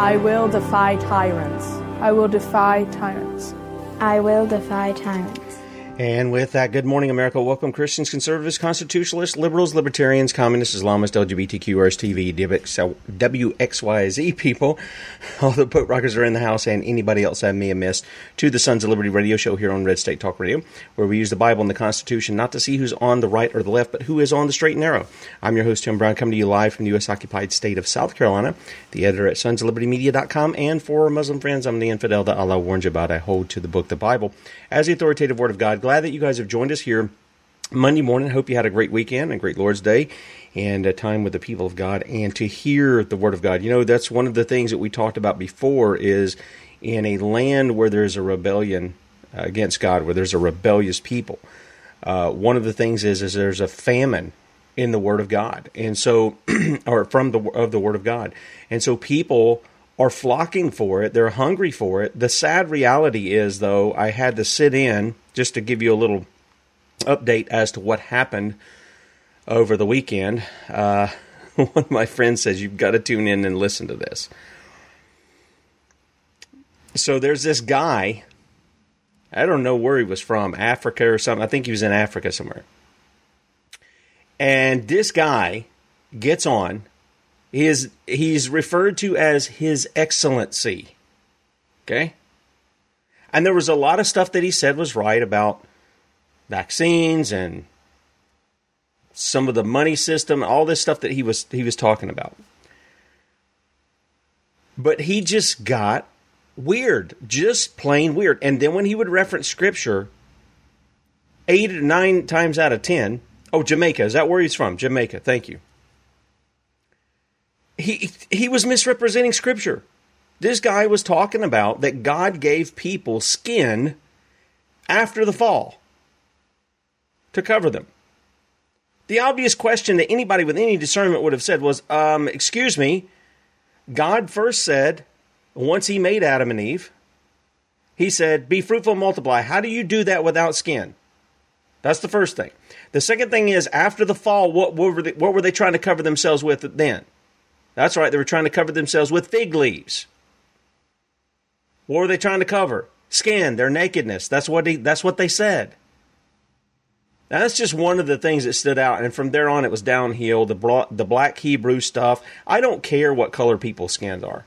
I will defy tyrants. I will defy tyrants. I will defy tyrants. And with that, good morning, America. Welcome, Christians, conservatives, constitutionalists, liberals, libertarians, communists, Islamists, LGBTQ, RSTV, WXYZ people. All the boat rockers are in the house, and anybody else I may have missed to the Sons of Liberty radio show here on Red State Talk Radio, where we use the Bible and the Constitution not to see who's on the right or the left, but who is on the straight and narrow. I'm your host, Tim Brown, coming to you live from the U.S. occupied state of South Carolina, the editor at sonsoflibertymedia.com, and for Muslim friends, I'm the infidel that Allah warned you about. I hold to the book, the Bible, as the authoritative word of God. Glad that you guys have joined us here Monday morning. Hope you had a great weekend, a great Lord's Day, and a time with the people of God, and to hear the Word of God. You know, that's one of the things that we talked about before is in a land where there's a rebellion uh, against God, where there's a rebellious people. Uh, one of the things is is there's a famine in the Word of God, and so, or from the of the Word of God, and so people are flocking for it. They're hungry for it. The sad reality is, though, I had to sit in just to give you a little update as to what happened over the weekend. Uh, one of my friends says you've got to tune in and listen to this. So there's this guy. I don't know where he was from, Africa or something. I think he was in Africa somewhere. And this guy gets on. He is he's referred to as His Excellency. Okay? And there was a lot of stuff that he said was right about vaccines and some of the money system, all this stuff that he was he was talking about. But he just got weird, just plain weird. And then when he would reference scripture, eight or nine times out of ten, oh Jamaica, is that where he's from? Jamaica, thank you. He he was misrepresenting scripture. This guy was talking about that God gave people skin after the fall to cover them. The obvious question that anybody with any discernment would have said was, um, excuse me, God first said, once he made Adam and Eve, he said, be fruitful and multiply. How do you do that without skin? That's the first thing. The second thing is, after the fall, what, what, were, they, what were they trying to cover themselves with then? That's right, they were trying to cover themselves with fig leaves. What were they trying to cover? Skin, their nakedness. That's what he, that's what they said. Now, that's just one of the things that stood out, and from there on, it was downhill. The the black Hebrew stuff. I don't care what color people's skins are.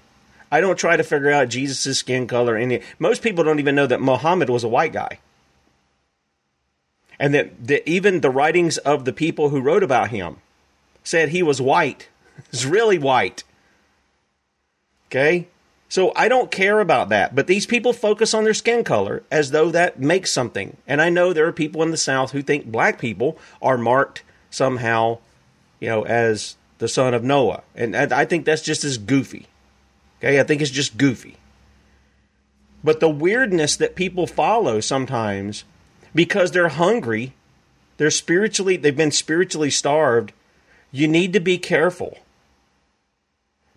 I don't try to figure out Jesus' skin color. Any most people don't even know that Muhammad was a white guy, and that, that even the writings of the people who wrote about him said he was white. He's really white. Okay, so I don't care about that. But these people focus on their skin color as though that makes something. And I know there are people in the South who think black people are marked somehow, you know, as the son of Noah. And I think that's just as goofy. Okay, I think it's just goofy. But the weirdness that people follow sometimes because they're hungry, they're spiritually they've been spiritually starved, you need to be careful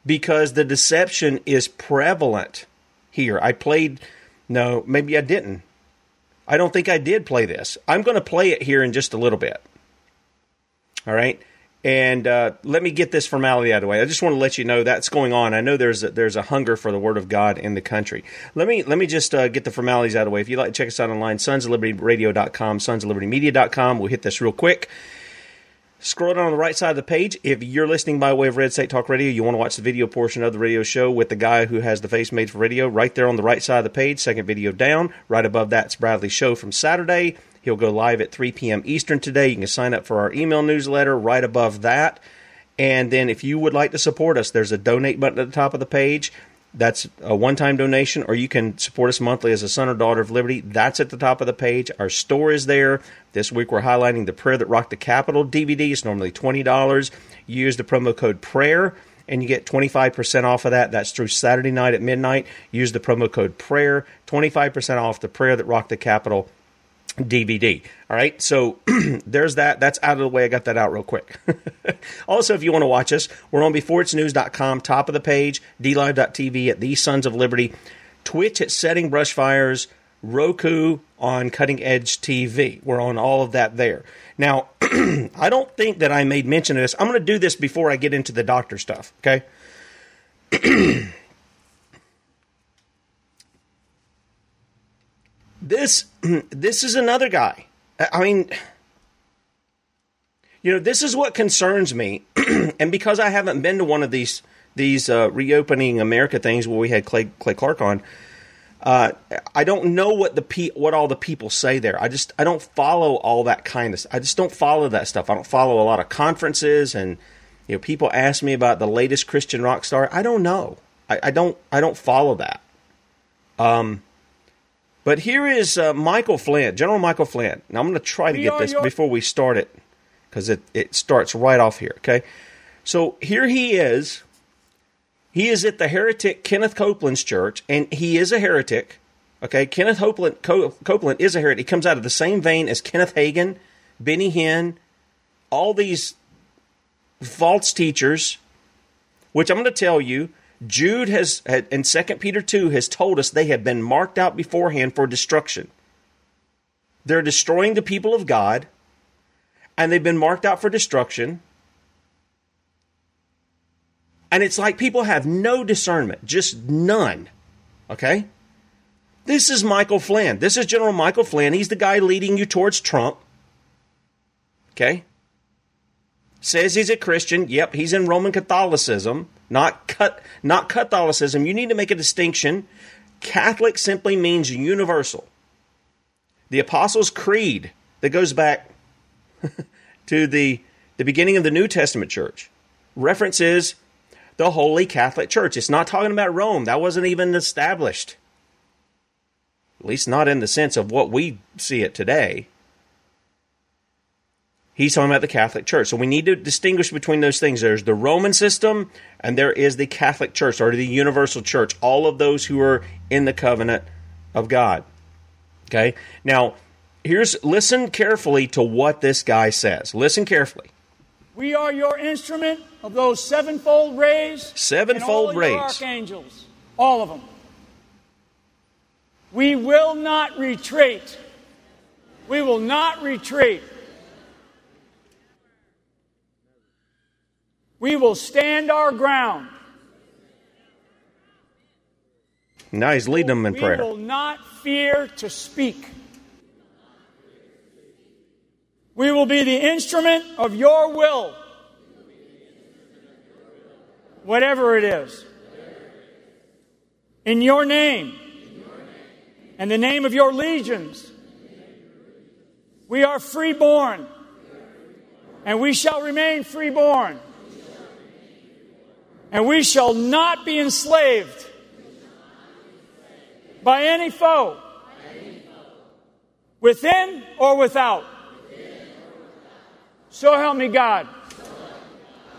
because the deception is prevalent here. I played, no, maybe I didn't. I don't think I did play this. I'm going to play it here in just a little bit. All right. And uh, let me get this formality out of the way. I just want to let you know that's going on. I know there's a, there's a hunger for the Word of God in the country. Let me let me just uh, get the formalities out of the way. If you'd like to check us out online, sons of liberty radio.com, sons of liberty media.com. We'll hit this real quick. Scroll down on the right side of the page. If you're listening by way of Red State Talk Radio, you want to watch the video portion of the radio show with the guy who has the face made for radio right there on the right side of the page, second video down. Right above that's Bradley's show from Saturday. He'll go live at 3 p.m. Eastern today. You can sign up for our email newsletter right above that. And then if you would like to support us, there's a donate button at the top of the page. That's a one time donation, or you can support us monthly as a son or daughter of liberty. That's at the top of the page. Our store is there. This week we're highlighting the Prayer That Rocked the Capitol DVD. It's normally $20. You use the promo code PRAYER and you get 25% off of that. That's through Saturday night at midnight. Use the promo code PRAYER, 25% off the Prayer That Rocked the Capitol DVD. All right, so there's that. That's out of the way. I got that out real quick. also, if you want to watch us, we're on beforeitsnews.com, top of the page, dlive.tv at the Sons of Liberty, Twitch at Setting Brush Fires, Roku on Cutting Edge TV. We're on all of that there. Now, I don't think that I made mention of this. I'm going to do this before I get into the doctor stuff, okay? this this is another guy. I mean, you know, this is what concerns me, and because I haven't been to one of these these uh, reopening America things where we had Clay Clay Clark on, uh, I don't know what the pe- what all the people say there. I just I don't follow all that kind of. Stuff I just don't follow that stuff. I don't follow a lot of conferences, and you know, people ask me about the latest Christian rock star. I don't know. I, I don't I don't follow that. Um, but here is uh, Michael Flynn, General Michael Flynn. Now I'm going to try to get this before we start it because it, it starts right off here, okay? So here he is. He is at the heretic Kenneth Copeland's church, and he is a heretic. Okay, Kenneth Copeland, Copeland is a heretic. He comes out of the same vein as Kenneth Hagin, Benny Hinn, all these false teachers, which I'm going to tell you Jude has, in 2 Peter 2, has told us they have been marked out beforehand for destruction. They're destroying the people of God, and they've been marked out for destruction. And it's like people have no discernment, just none. Okay? This is Michael Flynn. This is General Michael Flynn. He's the guy leading you towards Trump. Okay? Says he's a Christian. Yep, he's in Roman Catholicism not cut not Catholicism. You need to make a distinction. Catholic simply means universal. The Apostles' Creed that goes back to the the beginning of the New Testament church references the Holy Catholic Church. It's not talking about Rome. That wasn't even established. At least not in the sense of what we see it today. He's talking about the Catholic Church. So we need to distinguish between those things. There's the Roman system and there is the Catholic Church or the universal church, all of those who are in the covenant of God. Okay? Now, here's listen carefully to what this guy says. Listen carefully. We are your instrument of those sevenfold rays. Sevenfold all rays. archangels. All of them. We will not retreat. We will not retreat. We will stand our ground. Now he's leading them in we prayer. We will not fear to speak. We will be the instrument of your will. Whatever it is. In your name. And the name of your legions. We are freeborn. And we shall remain freeborn. And we shall not be enslaved by any foe, within or without. So help me God.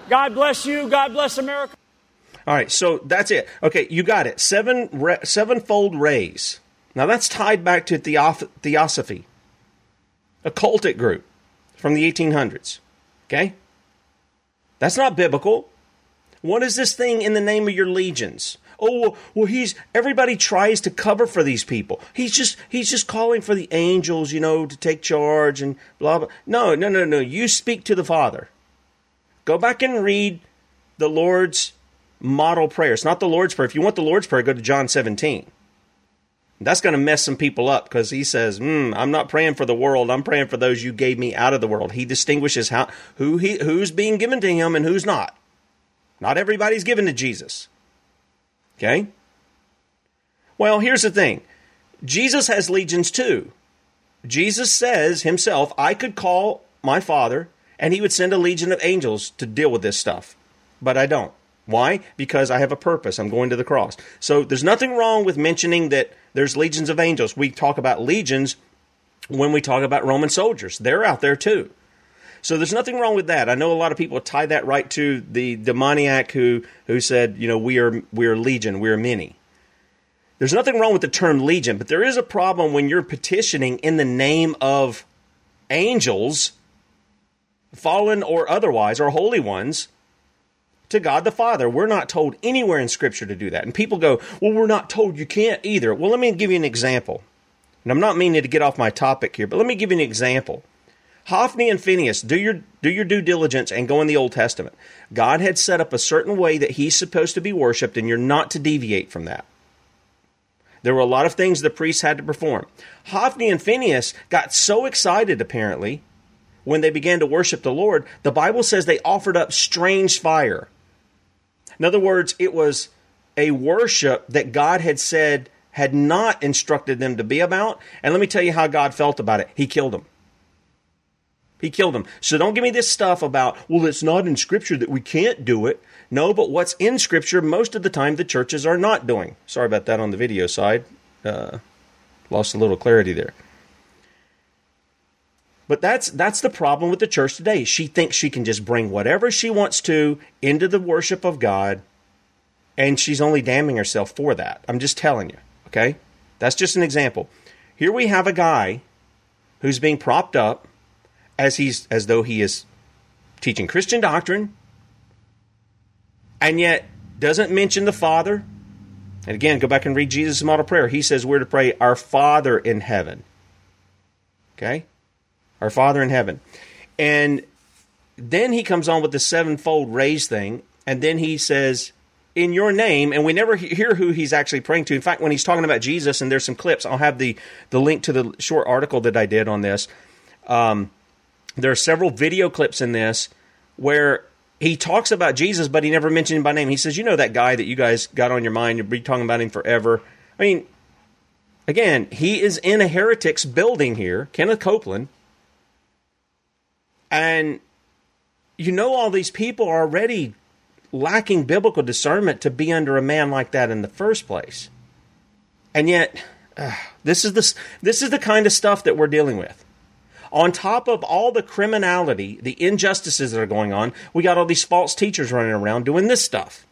God bless you. God bless America. All right, so that's it. Okay, you got it. Seven re- sevenfold rays. Now that's tied back to theosophy, a cultic group from the 1800s. Okay, that's not biblical. What is this thing in the name of your legions? Oh, well, he's everybody tries to cover for these people. He's just he's just calling for the angels, you know, to take charge and blah blah. No, no, no, no. You speak to the Father. Go back and read the Lord's model prayer. It's not the Lord's prayer. If you want the Lord's prayer, go to John 17. That's going to mess some people up because he says, mm, "I'm not praying for the world. I'm praying for those you gave me out of the world." He distinguishes how who he who's being given to him and who's not. Not everybody's given to Jesus. Okay? Well, here's the thing Jesus has legions too. Jesus says himself, I could call my Father and he would send a legion of angels to deal with this stuff. But I don't. Why? Because I have a purpose. I'm going to the cross. So there's nothing wrong with mentioning that there's legions of angels. We talk about legions when we talk about Roman soldiers. They're out there too. So there's nothing wrong with that. I know a lot of people tie that right to the demoniac who who said, you know, we are we are legion, we are many. There's nothing wrong with the term legion, but there is a problem when you're petitioning in the name of angels, fallen or otherwise, or holy ones, to God the Father. We're not told anywhere in Scripture to do that. And people go, well, we're not told you can't either. Well, let me give you an example. And I'm not meaning to get off my topic here, but let me give you an example. Hophni and Phineas, do your do your due diligence and go in the Old Testament. God had set up a certain way that he's supposed to be worshipped, and you're not to deviate from that. There were a lot of things the priests had to perform. Hophni and Phineas got so excited, apparently, when they began to worship the Lord, the Bible says they offered up strange fire. In other words, it was a worship that God had said had not instructed them to be about. And let me tell you how God felt about it. He killed them. He killed them. So don't give me this stuff about, well, it's not in Scripture that we can't do it. No, but what's in Scripture most of the time the churches are not doing. Sorry about that on the video side. Uh, lost a little clarity there. But that's that's the problem with the church today. She thinks she can just bring whatever she wants to into the worship of God, and she's only damning herself for that. I'm just telling you, okay? That's just an example. Here we have a guy who's being propped up as he's as though he is teaching Christian doctrine, and yet doesn't mention the Father. And again, go back and read Jesus' model prayer. He says we're to pray, Our Father in heaven. Okay? Our Father in heaven. And then he comes on with the sevenfold rays thing, and then he says, in your name, and we never hear who he's actually praying to. In fact, when he's talking about Jesus, and there's some clips, I'll have the, the link to the short article that I did on this. Um, there are several video clips in this where he talks about Jesus, but he never mentioned him by name. He says, You know that guy that you guys got on your mind, you'll be talking about him forever. I mean, again, he is in a heretics building here, Kenneth Copeland, and you know all these people are already lacking biblical discernment to be under a man like that in the first place. And yet, uh, this is the this is the kind of stuff that we're dealing with. On top of all the criminality, the injustices that are going on, we got all these false teachers running around doing this stuff.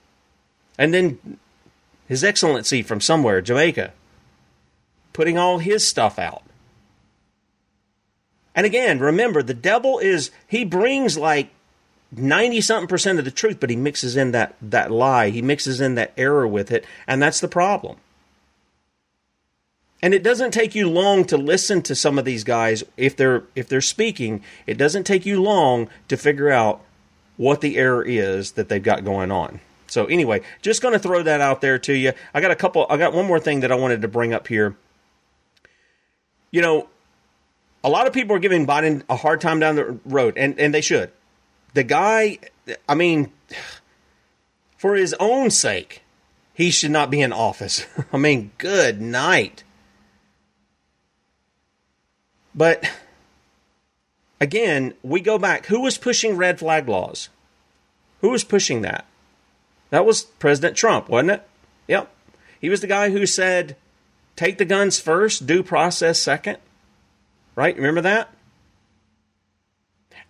And then His Excellency from somewhere, Jamaica, putting all his stuff out. And again, remember, the devil is, he brings like 90 something percent of the truth, but he mixes in that, that lie. He mixes in that error with it. And that's the problem. And it doesn't take you long to listen to some of these guys if they're if they're speaking. It doesn't take you long to figure out what the error is that they've got going on. So anyway, just going to throw that out there to you. I got a couple. I got one more thing that I wanted to bring up here. You know, a lot of people are giving Biden a hard time down the road, and and they should. The guy, I mean, for his own sake, he should not be in office. I mean, good night. But again, we go back. Who was pushing red flag laws? Who was pushing that? That was President Trump, wasn't it? Yep. He was the guy who said, take the guns first, due process second. Right? Remember that?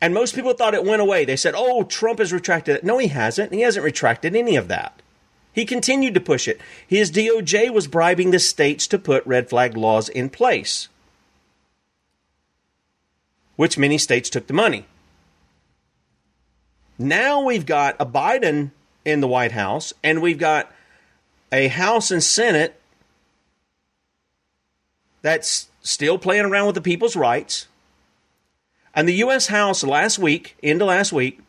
And most people thought it went away. They said, oh, Trump has retracted it. No, he hasn't. He hasn't retracted any of that. He continued to push it. His DOJ was bribing the states to put red flag laws in place, which many states took the money. Now we've got a Biden in the White House, and we've got a House and Senate that's still playing around with the people's rights. And the U.S. House last week, into last week,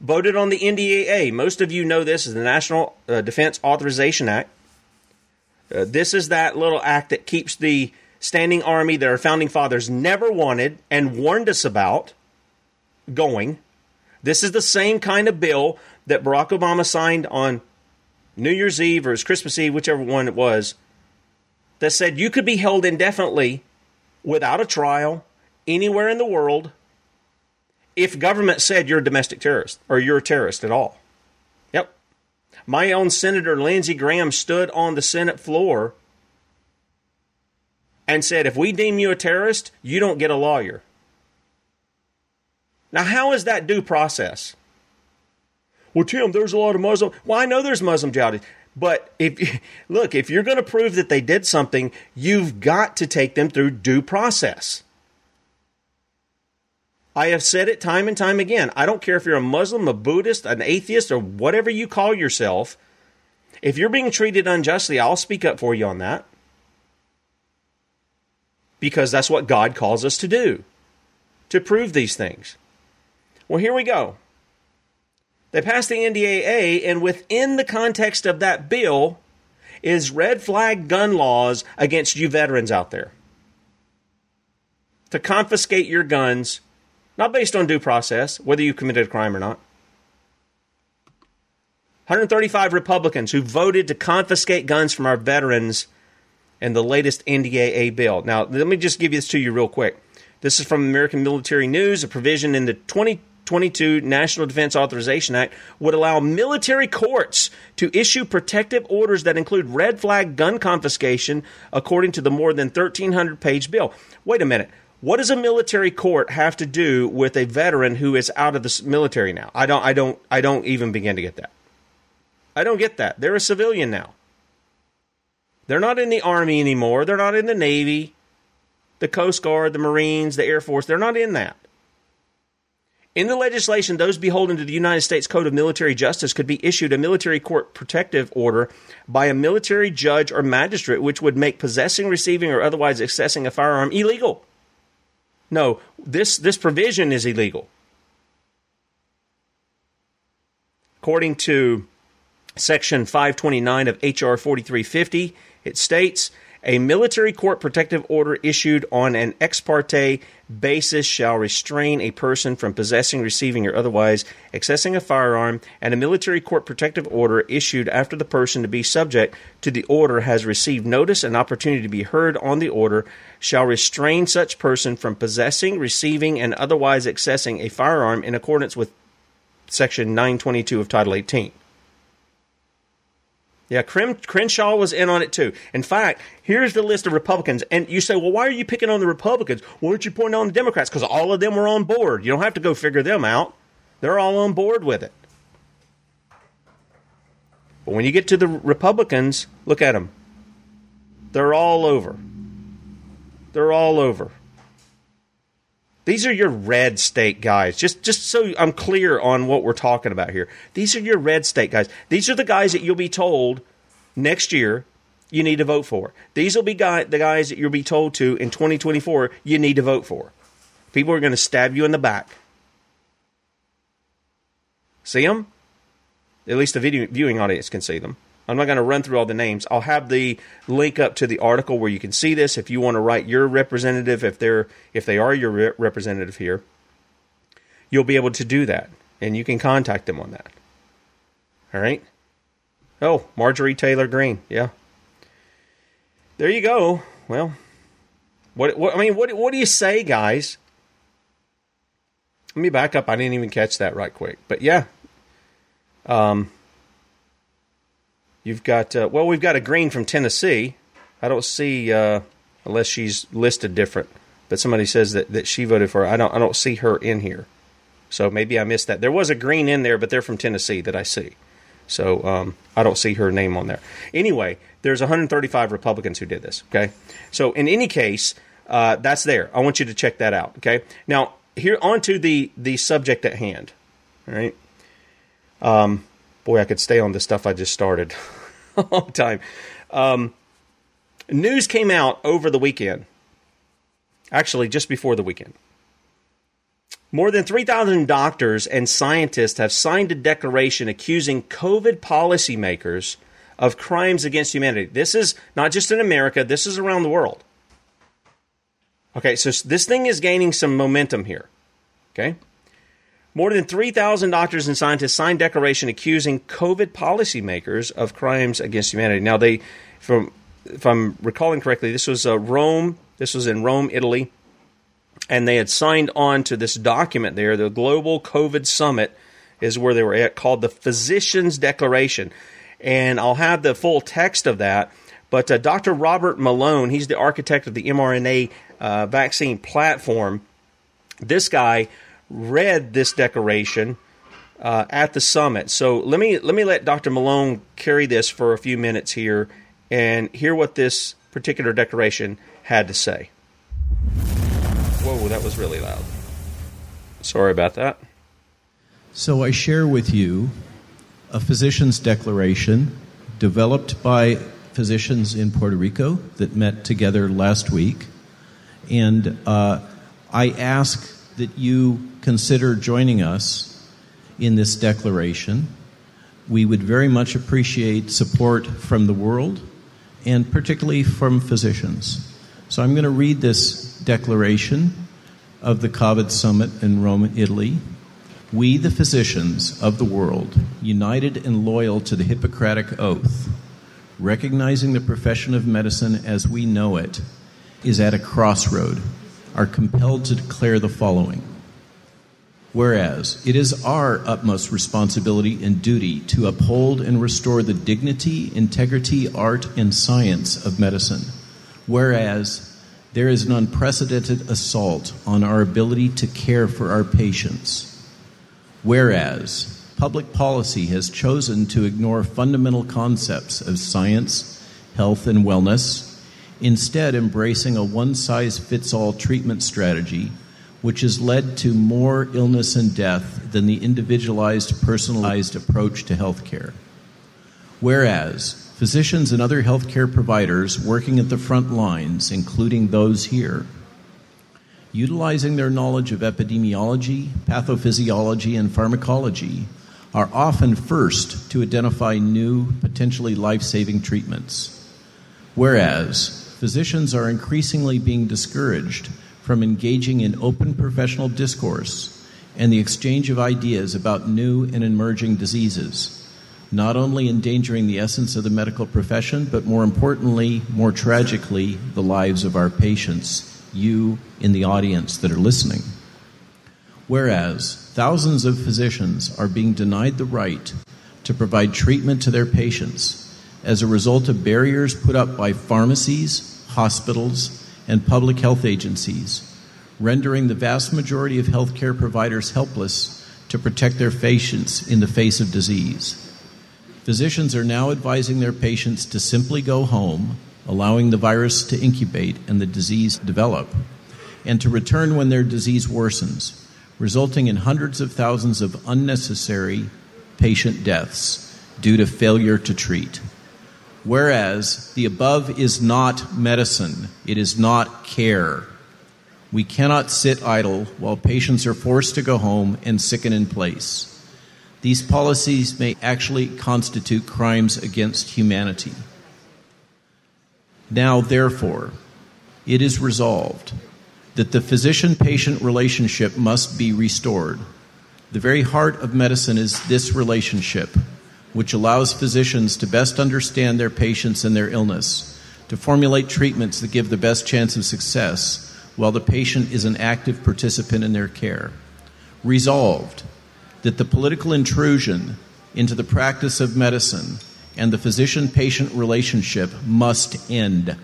voted on the NDAA. Most of you know this as the National uh, Defense Authorization Act. Uh, this is that little act that keeps the standing army that our founding fathers never wanted and warned us about going. This is the same kind of bill that Barack Obama signed on New Year's Eve or his Christmas Eve, whichever one it was, that said you could be held indefinitely without a trial anywhere in the world if government said you're a domestic terrorist or you're a terrorist at all. Yep. My own Senator Lindsey Graham stood on the Senate floor and said, if we deem you a terrorist, you don't get a lawyer. Now, how is that due process? Well, Tim, there's a lot of Muslim. Well, I know there's Muslim jihadis. But if look, if you're going to prove that they did something, you've got to take them through due process. I have said it time and time again. I don't care if you're a Muslim, a Buddhist, an atheist, or whatever you call yourself. If you're being treated unjustly, I'll speak up for you on that. Because that's what God calls us to do to prove these things. Well, here we go. They passed the NDAA, and within the context of that bill is red flag gun laws against you veterans out there to confiscate your guns not based on due process, whether you committed a crime or not. 135 Republicans who voted to confiscate guns from our veterans in the latest NDAA bill. Now, let me just give this to you real quick. This is from American Military News. A provision in the 2022 National Defense Authorization Act would allow military courts to issue protective orders that include red flag gun confiscation, according to the more than 1,300 page bill. Wait a minute. What does a military court have to do with a veteran who is out of the military now? I don't I don't I don't even begin to get that. I don't get that. They're a civilian now. They're not in the army anymore. They're not in the navy, the coast guard, the marines, the air force. They're not in that. In the legislation, those beholden to the United States Code of Military Justice could be issued a military court protective order by a military judge or magistrate, which would make possessing, receiving, or otherwise accessing a firearm illegal. No, this, this provision is illegal. According to Section 529 of H.R. 4350, it states a military court protective order issued on an ex parte basis shall restrain a person from possessing, receiving, or otherwise accessing a firearm, and a military court protective order issued after the person to be subject to the order has received notice and opportunity to be heard on the order shall restrain such person from possessing, receiving, and otherwise accessing a firearm in accordance with Section 922 of Title 18. Yeah, Crenshaw was in on it too. In fact, here's the list of Republicans. And you say, well, why are you picking on the Republicans? Why aren't you pointing on the Democrats? Because all of them were on board. You don't have to go figure them out. They're all on board with it. But when you get to the Republicans, look at them. They're all over. They're all over. These are your red state guys. Just just so I'm clear on what we're talking about here. These are your red state guys. These are the guys that you'll be told next year you need to vote for. These will be guy, the guys that you'll be told to in 2024 you need to vote for. People are going to stab you in the back. See them? At least the video viewing audience can see them. I'm not going to run through all the names. I'll have the link up to the article where you can see this. If you want to write your representative, if they're if they are your re- representative here, you'll be able to do that, and you can contact them on that. All right. Oh, Marjorie Taylor Greene. Yeah. There you go. Well, what, what I mean, what what do you say, guys? Let me back up. I didn't even catch that right quick. But yeah. Um You've got uh, well, we've got a Green from Tennessee. I don't see uh, unless she's listed different, but somebody says that, that she voted for. Her. I don't I don't see her in here, so maybe I missed that. There was a Green in there, but they're from Tennessee that I see, so um, I don't see her name on there. Anyway, there's 135 Republicans who did this. Okay, so in any case, uh, that's there. I want you to check that out. Okay, now here on to the the subject at hand. All right. Um, boy, I could stay on the stuff I just started a long time. Um, news came out over the weekend, actually, just before the weekend. More than 3,000 doctors and scientists have signed a declaration accusing COVID policymakers of crimes against humanity. This is not just in America, this is around the world. Okay, so this thing is gaining some momentum here. Okay? More than 3,000 doctors and scientists signed a declaration accusing COVID policymakers of crimes against humanity. Now, they, from if I'm recalling correctly, this was uh, Rome. This was in Rome, Italy, and they had signed on to this document there. The Global COVID Summit is where they were at, called the Physicians Declaration, and I'll have the full text of that. But uh, Dr. Robert Malone, he's the architect of the mRNA uh, vaccine platform. This guy read this declaration uh, at the summit. So let me let me let Dr. Malone carry this for a few minutes here and hear what this particular declaration had to say. Whoa, that was really loud. Sorry about that. So I share with you a physician's declaration developed by physicians in Puerto Rico that met together last week. And uh, I ask that you consider joining us in this declaration. We would very much appreciate support from the world and particularly from physicians. So I'm going to read this declaration of the COVID Summit in Rome, Italy. We, the physicians of the world, united and loyal to the Hippocratic Oath, recognizing the profession of medicine as we know it, is at a crossroad, are compelled to declare the following. Whereas it is our utmost responsibility and duty to uphold and restore the dignity, integrity, art, and science of medicine. Whereas there is an unprecedented assault on our ability to care for our patients. Whereas public policy has chosen to ignore fundamental concepts of science, health, and wellness, instead, embracing a one size fits all treatment strategy which has led to more illness and death than the individualized, personalized approach to healthcare. Whereas physicians and other healthcare providers working at the front lines, including those here, utilizing their knowledge of epidemiology, pathophysiology, and pharmacology, are often first to identify new, potentially life saving treatments. Whereas physicians are increasingly being discouraged from engaging in open professional discourse and the exchange of ideas about new and emerging diseases, not only endangering the essence of the medical profession, but more importantly, more tragically, the lives of our patients, you in the audience that are listening. Whereas thousands of physicians are being denied the right to provide treatment to their patients as a result of barriers put up by pharmacies, hospitals, and public health agencies, rendering the vast majority of healthcare providers helpless to protect their patients in the face of disease. Physicians are now advising their patients to simply go home, allowing the virus to incubate and the disease develop, and to return when their disease worsens, resulting in hundreds of thousands of unnecessary patient deaths due to failure to treat. Whereas the above is not medicine, it is not care. We cannot sit idle while patients are forced to go home and sicken in place. These policies may actually constitute crimes against humanity. Now, therefore, it is resolved that the physician patient relationship must be restored. The very heart of medicine is this relationship, which allows physicians to best understand their patients and their illness, to formulate treatments that give the best chance of success, while the patient is an active participant in their care. Resolved that the political intrusion into the practice of medicine and the physician patient relationship must end.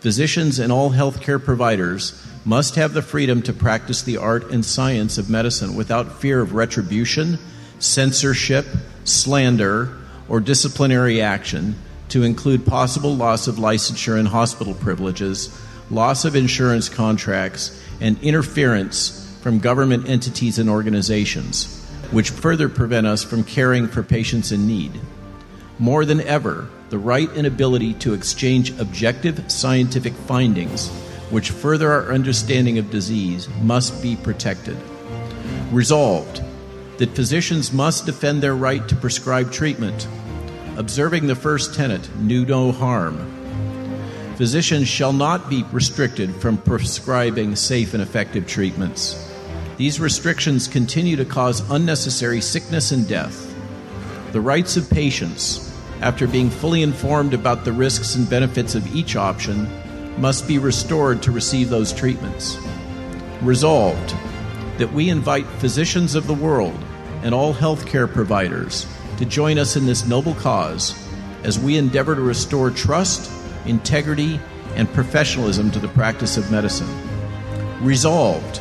Physicians and all healthcare providers must have the freedom to practice the art and science of medicine without fear of retribution, censorship, slander, or disciplinary action, to include possible loss of licensure and hospital privileges, loss of insurance contracts, and interference from government entities and organizations, which further prevent us from caring for patients in need. More than ever, the right and ability to exchange objective scientific findings, which further our understanding of disease, must be protected. Resolved that physicians must defend their right to prescribe treatment, observing the first tenet, do no harm. Physicians shall not be restricted from prescribing safe and effective treatments. These restrictions continue to cause unnecessary sickness and death. The rights of patients, after being fully informed about the risks and benefits of each option, must be restored to receive those treatments. Resolved that we invite physicians of the world and all healthcare providers to join us in this noble cause as we endeavor to restore trust, integrity, and professionalism to the practice of medicine. Resolved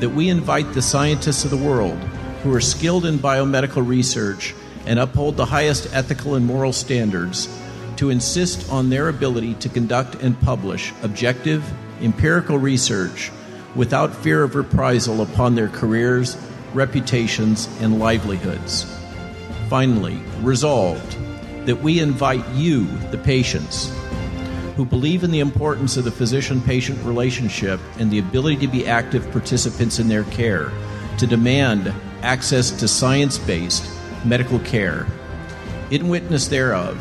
that we invite the scientists of the world who are skilled in biomedical research and uphold the highest ethical and moral standards to insist on their ability to conduct and publish objective, empirical research without fear of reprisal upon their careers, reputations, and livelihoods. Finally, resolved that we invite you, the patients, who believe in the importance of the physician patient relationship and the ability to be active participants in their care, to demand access to science based medical care. In witness thereof,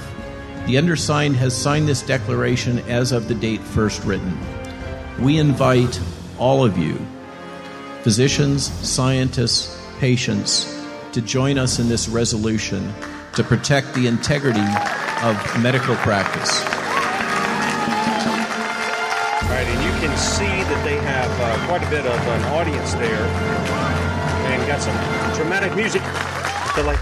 the undersigned has signed this declaration as of the date first written. We invite all of you, physicians, scientists, patients, to join us in this resolution to protect the integrity of medical practice. All right, and you can see that they have uh, quite a bit of an audience there and got some dramatic music. Like,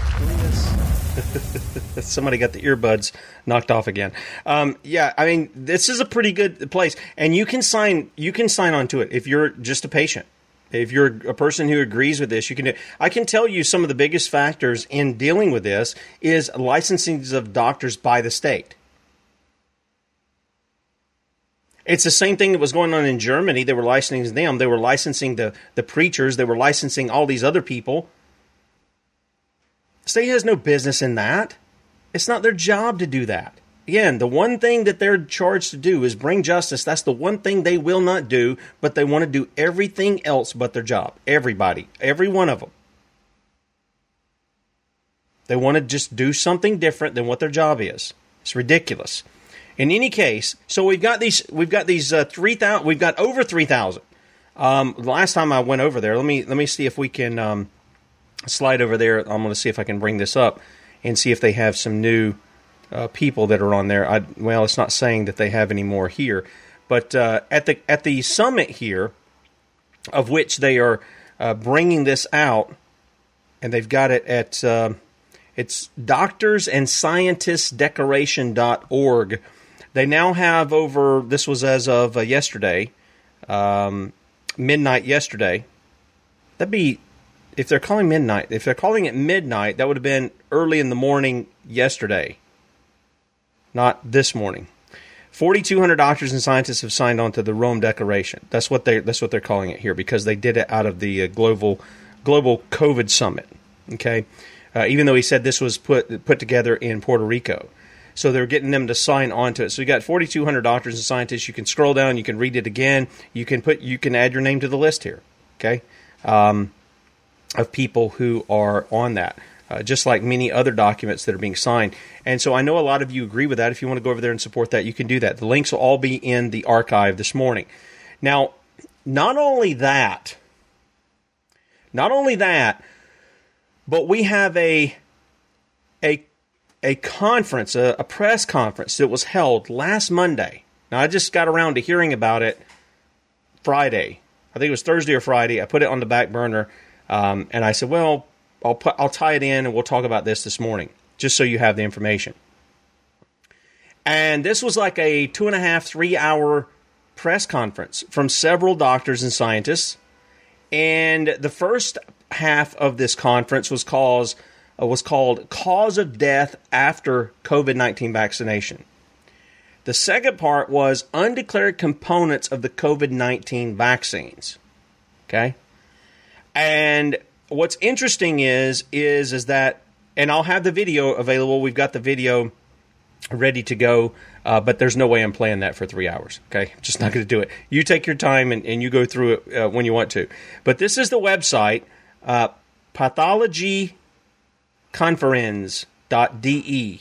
Somebody got the earbuds knocked off again. Um, yeah, I mean, this is a pretty good place, and you can sign you can sign on to it if you're just a patient. If you're a person who agrees with this, you can do. I can tell you some of the biggest factors in dealing with this is licensing of doctors by the state. It's the same thing that was going on in Germany. They were licensing them. They were licensing the, the preachers. They were licensing all these other people. State has no business in that. It's not their job to do that. Again, the one thing that they're charged to do is bring justice. That's the one thing they will not do, but they want to do everything else but their job. Everybody, every one of them. They want to just do something different than what their job is. It's ridiculous. In any case, so we've got these. We've got these uh, three thousand. We've got over three thousand. Um, last time I went over there, let me let me see if we can um, slide over there. I'm going to see if I can bring this up and see if they have some new uh, people that are on there. I, well, it's not saying that they have any more here, but uh, at the at the summit here, of which they are uh, bringing this out, and they've got it at uh, it's doctors and scientists decoration.org. They now have over. This was as of uh, yesterday, um, midnight yesterday. That'd be if they're calling midnight. If they're calling it midnight, that would have been early in the morning yesterday not this morning. 4,200 doctors and scientists have signed on to the Rome Declaration. That's what they that's what they're calling it here because they did it out of the uh, global global COVID summit. Okay, uh, even though he said this was put put together in Puerto Rico, so they're getting them to sign on to it. So you got 4,200 doctors and scientists. You can scroll down, you can read it again. You can put you can add your name to the list here. Okay. Um, of people who are on that. Uh, just like many other documents that are being signed. And so I know a lot of you agree with that. If you want to go over there and support that, you can do that. The links will all be in the archive this morning. Now, not only that, not only that, but we have a a a conference, a, a press conference that was held last Monday. Now I just got around to hearing about it Friday. I think it was Thursday or Friday. I put it on the back burner, um, and I said, "Well, I'll put, I'll tie it in and we'll talk about this this morning, just so you have the information. And this was like a two and a half, three hour press conference from several doctors and scientists. And the first half of this conference was called uh, was called "Cause of Death After COVID nineteen Vaccination." The second part was undeclared components of the COVID nineteen vaccines. Okay, and what's interesting is is is that, and I'll have the video available. We've got the video ready to go, uh, but there's no way I'm playing that for three hours. Okay, just not going to do it. You take your time and, and you go through it uh, when you want to. But this is the website, uh, pathologyconferenz.de,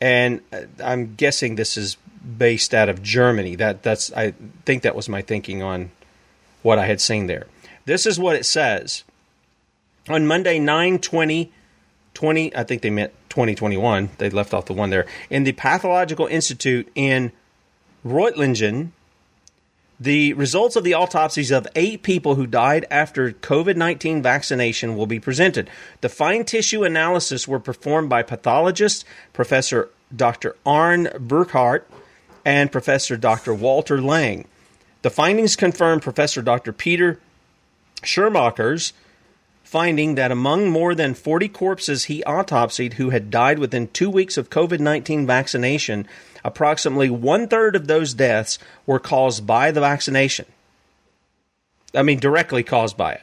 and uh, I'm guessing this is based out of Germany. That that's I think that was my thinking on what I had seen there. This is what it says on Monday, 9 20, 20, I think they meant 2021. They left off the one there. In the Pathological Institute in Reutlingen, the results of the autopsies of eight people who died after COVID 19 vaccination will be presented. The fine tissue analysis were performed by pathologists Professor Dr. Arne Burkhardt and Professor Dr. Walter Lang. The findings confirm Professor Dr. Peter Schirmacher's finding that among more than 40 corpses he autopsied who had died within two weeks of COVID 19 vaccination, approximately one third of those deaths were caused by the vaccination. I mean, directly caused by it.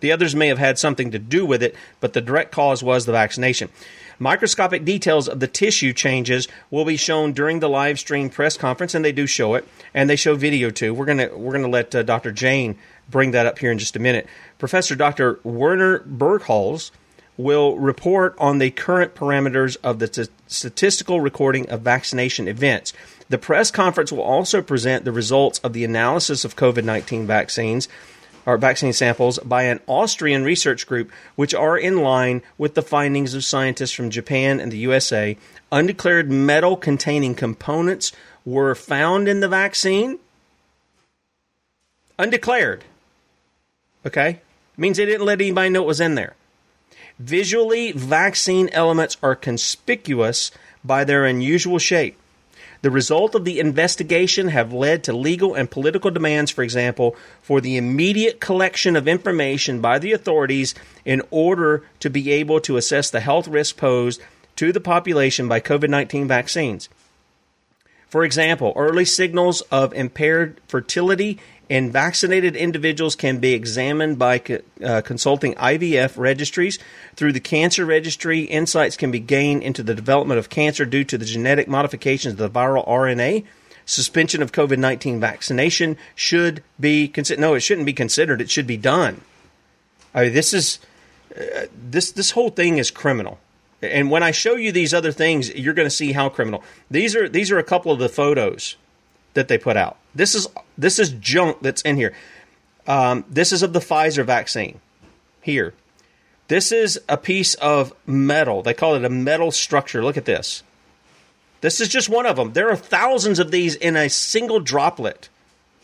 The others may have had something to do with it, but the direct cause was the vaccination. Microscopic details of the tissue changes will be shown during the live stream press conference, and they do show it, and they show video too. We're gonna we're gonna let uh, Dr. Jane bring that up here in just a minute. Professor Dr. Werner Bergholz will report on the current parameters of the t- statistical recording of vaccination events. The press conference will also present the results of the analysis of COVID 19 vaccines or vaccine samples by an Austrian research group, which are in line with the findings of scientists from Japan and the USA. Undeclared metal containing components were found in the vaccine. Undeclared. Okay? Means they didn't let anybody know it was in there. Visually, vaccine elements are conspicuous by their unusual shape. The result of the investigation have led to legal and political demands, for example, for the immediate collection of information by the authorities in order to be able to assess the health risk posed to the population by COVID 19 vaccines. For example, early signals of impaired fertility in vaccinated individuals can be examined by uh, consulting IVF registries. Through the cancer registry, insights can be gained into the development of cancer due to the genetic modifications of the viral RNA. Suspension of COVID 19 vaccination should be considered. No, it shouldn't be considered. It should be done. I mean, this is uh, this this whole thing is criminal. And when I show you these other things, you're going to see how criminal. These are these are a couple of the photos that they put out. This is this is junk that's in here. Um, this is of the Pfizer vaccine. Here, this is a piece of metal. They call it a metal structure. Look at this. This is just one of them. There are thousands of these in a single droplet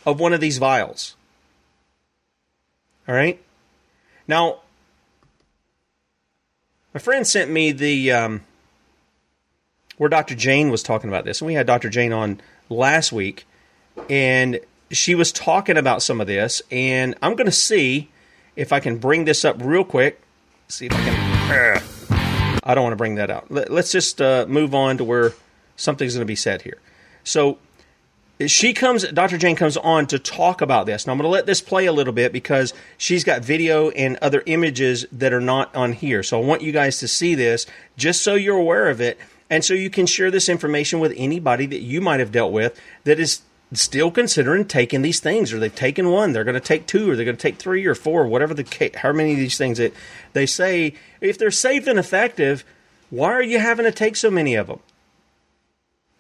of one of these vials. All right. Now, my friend sent me the um, where Dr. Jane was talking about this, and we had Dr. Jane on last week, and she was talking about some of this, and I'm going to see if I can bring this up real quick. See if I can. I don't want to bring that out. Let, us just uh, move on to where something's going to be said here. So she comes, Dr. Jane comes on to talk about this. Now I'm going to let this play a little bit because she's got video and other images that are not on here. So I want you guys to see this just so you're aware of it and so you can share this information with anybody that you might have dealt with that is still considering taking these things, or they've taken one, they're going to take two, or they're going to take three or four, whatever the case, how many of these things that they say, if they're safe and effective, why are you having to take so many of them?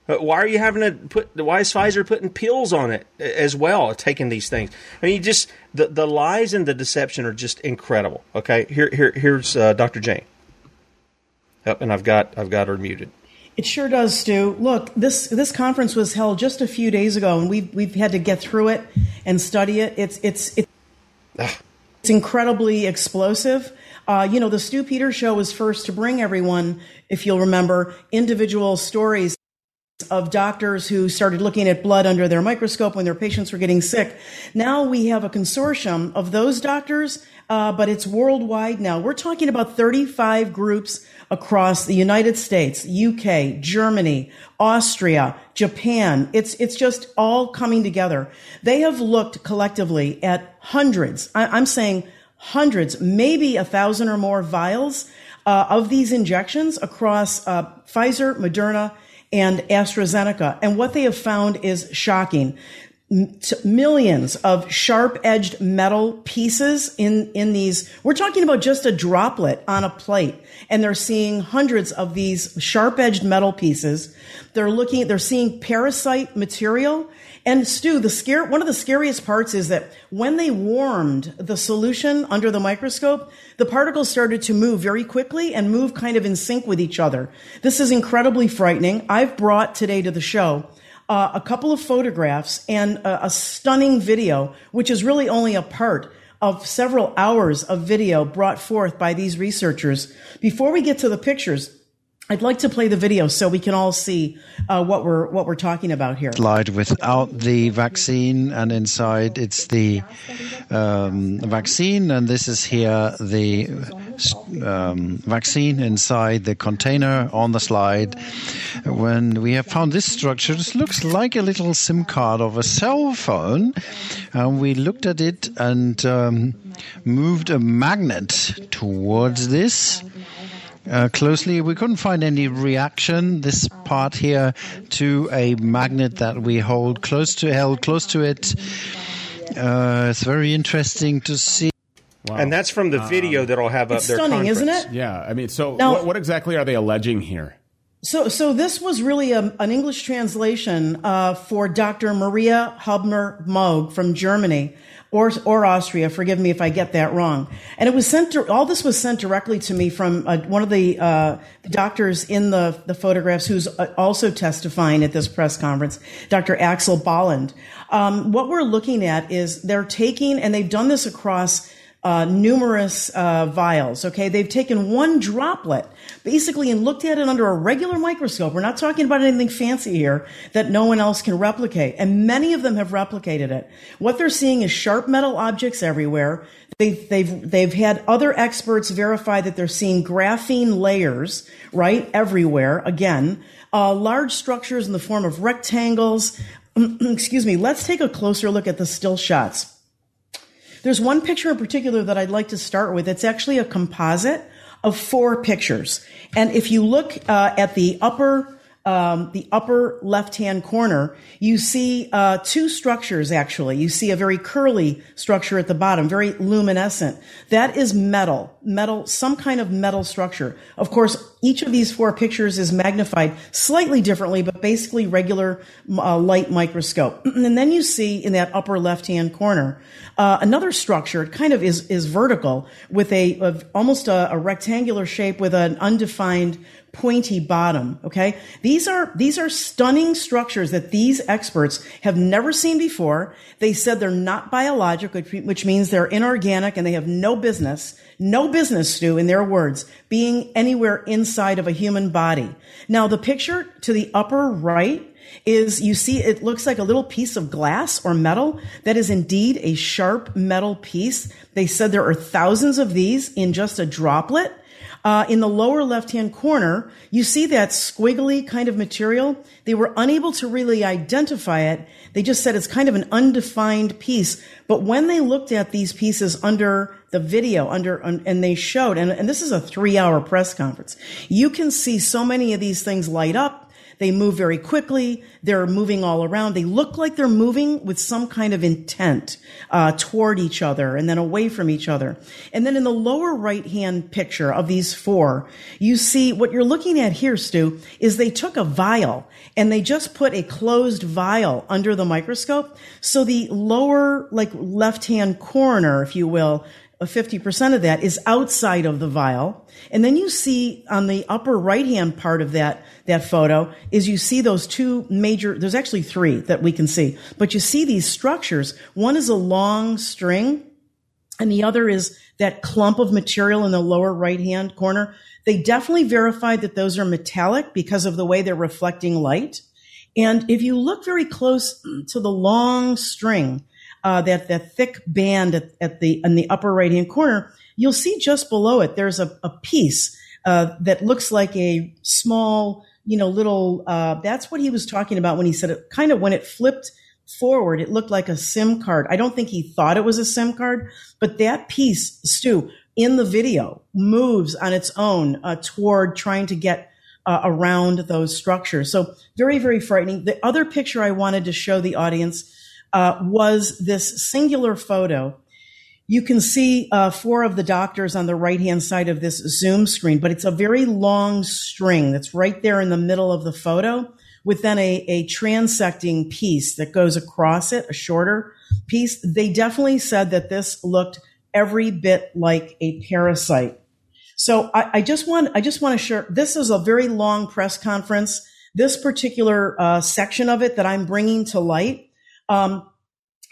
Why are you having to put? Why is Pfizer putting pills on it as well? Taking these things. I mean, just the the lies and the deception are just incredible. Okay, here here here's uh, Dr. Jane. Yep, and I've got I've got her muted. It sure does, Stu. Look, this this conference was held just a few days ago, and we've we've had to get through it and study it. It's it's it's, it's incredibly explosive. Uh, you know, the Stu Peters show was first to bring everyone, if you'll remember, individual stories of doctors who started looking at blood under their microscope when their patients were getting sick. Now we have a consortium of those doctors, uh, but it's worldwide now. We're talking about 35 groups across the United States, UK, Germany, Austria, Japan. It's, it's just all coming together. They have looked collectively at hundreds. I, I'm saying hundreds, maybe a thousand or more vials uh, of these injections across uh, Pfizer, Moderna, and AstraZeneca. And what they have found is shocking. Millions of sharp edged metal pieces in, in these. We're talking about just a droplet on a plate. And they're seeing hundreds of these sharp edged metal pieces. They're looking, they're seeing parasite material and Stu, the scare, one of the scariest parts is that when they warmed the solution under the microscope, the particles started to move very quickly and move kind of in sync with each other. This is incredibly frightening. I've brought today to the show uh, a couple of photographs and a, a stunning video, which is really only a part of several hours of video brought forth by these researchers. Before we get to the pictures, I'd like to play the video so we can all see uh, what we're what we're talking about here. Slide without the vaccine, and inside it's the um, vaccine, and this is here the um, vaccine inside the container on the slide. When we have found this structure, this looks like a little SIM card of a cell phone, and we looked at it and um, moved a magnet towards this uh, closely. We couldn't find any reaction, this part here, to a magnet that we hold close to, held close to it. Uh, it's very interesting to see. Wow. And that's from the video um, that'll have up it's their stunning, conference. isn't it? Yeah, I mean, so Now- what, what exactly are they alleging here? So, so this was really a, an English translation uh, for Dr. Maria Hubmer Mogg from Germany or or Austria. Forgive me if I get that wrong. And it was sent. To, all this was sent directly to me from uh, one of the uh, doctors in the the photographs, who's uh, also testifying at this press conference, Dr. Axel Bolland. Um, what we're looking at is they're taking, and they've done this across uh, numerous uh, vials. Okay, they've taken one droplet basically and looked at it under a regular microscope. We're not talking about anything fancy here that no one else can replicate, and many of them have replicated it. What they're seeing is sharp metal objects everywhere. They've they've they've had other experts verify that they're seeing graphene layers right everywhere. Again, uh, large structures in the form of rectangles. Excuse me. Let's take a closer look at the still shots. There's one picture in particular that I'd like to start with. It's actually a composite of four pictures. And if you look uh, at the upper um, the upper left hand corner, you see uh, two structures actually. You see a very curly structure at the bottom, very luminescent. That is metal, metal, some kind of metal structure. Of course, each of these four pictures is magnified slightly differently, but basically regular uh, light microscope. And then you see in that upper left hand corner uh, another structure. It kind of is is vertical with a of almost a, a rectangular shape with an undefined pointy bottom. Okay. These are, these are stunning structures that these experts have never seen before. They said they're not biologic, which means they're inorganic and they have no business, no business, Stu, in their words, being anywhere inside of a human body. Now, the picture to the upper right is you see it looks like a little piece of glass or metal that is indeed a sharp metal piece. They said there are thousands of these in just a droplet. Uh, in the lower left-hand corner, you see that squiggly kind of material. They were unable to really identify it. They just said it's kind of an undefined piece. But when they looked at these pieces under the video, under and they showed, and, and this is a three-hour press conference, you can see so many of these things light up. They move very quickly. They're moving all around. They look like they're moving with some kind of intent uh, toward each other and then away from each other. And then in the lower right hand picture of these four, you see what you're looking at here, Stu, is they took a vial and they just put a closed vial under the microscope. So the lower, like left hand corner, if you will, 50% of that is outside of the vial. And then you see on the upper right hand part of that, that photo is you see those two major, there's actually three that we can see, but you see these structures. One is a long string and the other is that clump of material in the lower right hand corner. They definitely verified that those are metallic because of the way they're reflecting light. And if you look very close to the long string, uh, that that thick band at, at the in the upper right hand corner, you'll see just below it there's a, a piece uh, that looks like a small, you know, little. Uh, that's what he was talking about when he said it. Kind of when it flipped forward, it looked like a SIM card. I don't think he thought it was a SIM card, but that piece, Stu, in the video, moves on its own uh, toward trying to get uh, around those structures. So very, very frightening. The other picture I wanted to show the audience uh, was this singular photo. You can see uh, four of the doctors on the right hand side of this Zoom screen, but it's a very long string that's right there in the middle of the photo with then a, a transecting piece that goes across it, a shorter piece. They definitely said that this looked every bit like a parasite. So I, I just want I just want to share. This is a very long press conference. This particular uh, section of it that I'm bringing to light um,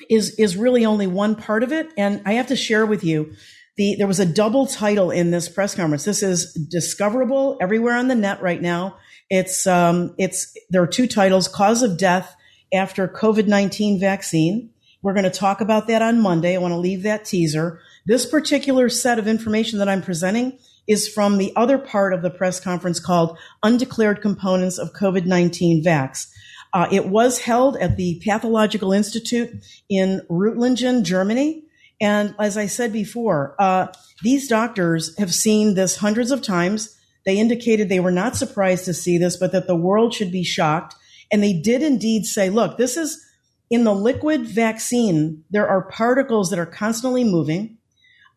is is really only one part of it, and I have to share with you. The, there was a double title in this press conference. This is discoverable everywhere on the net right now. It's um, it's there are two titles: cause of death after COVID nineteen vaccine. We're going to talk about that on Monday. I want to leave that teaser. This particular set of information that I'm presenting is from the other part of the press conference called Undeclared Components of COVID 19 Vax. Uh, it was held at the Pathological Institute in Reutlingen, Germany. And as I said before, uh, these doctors have seen this hundreds of times. They indicated they were not surprised to see this, but that the world should be shocked. And they did indeed say, look, this is in the liquid vaccine, there are particles that are constantly moving.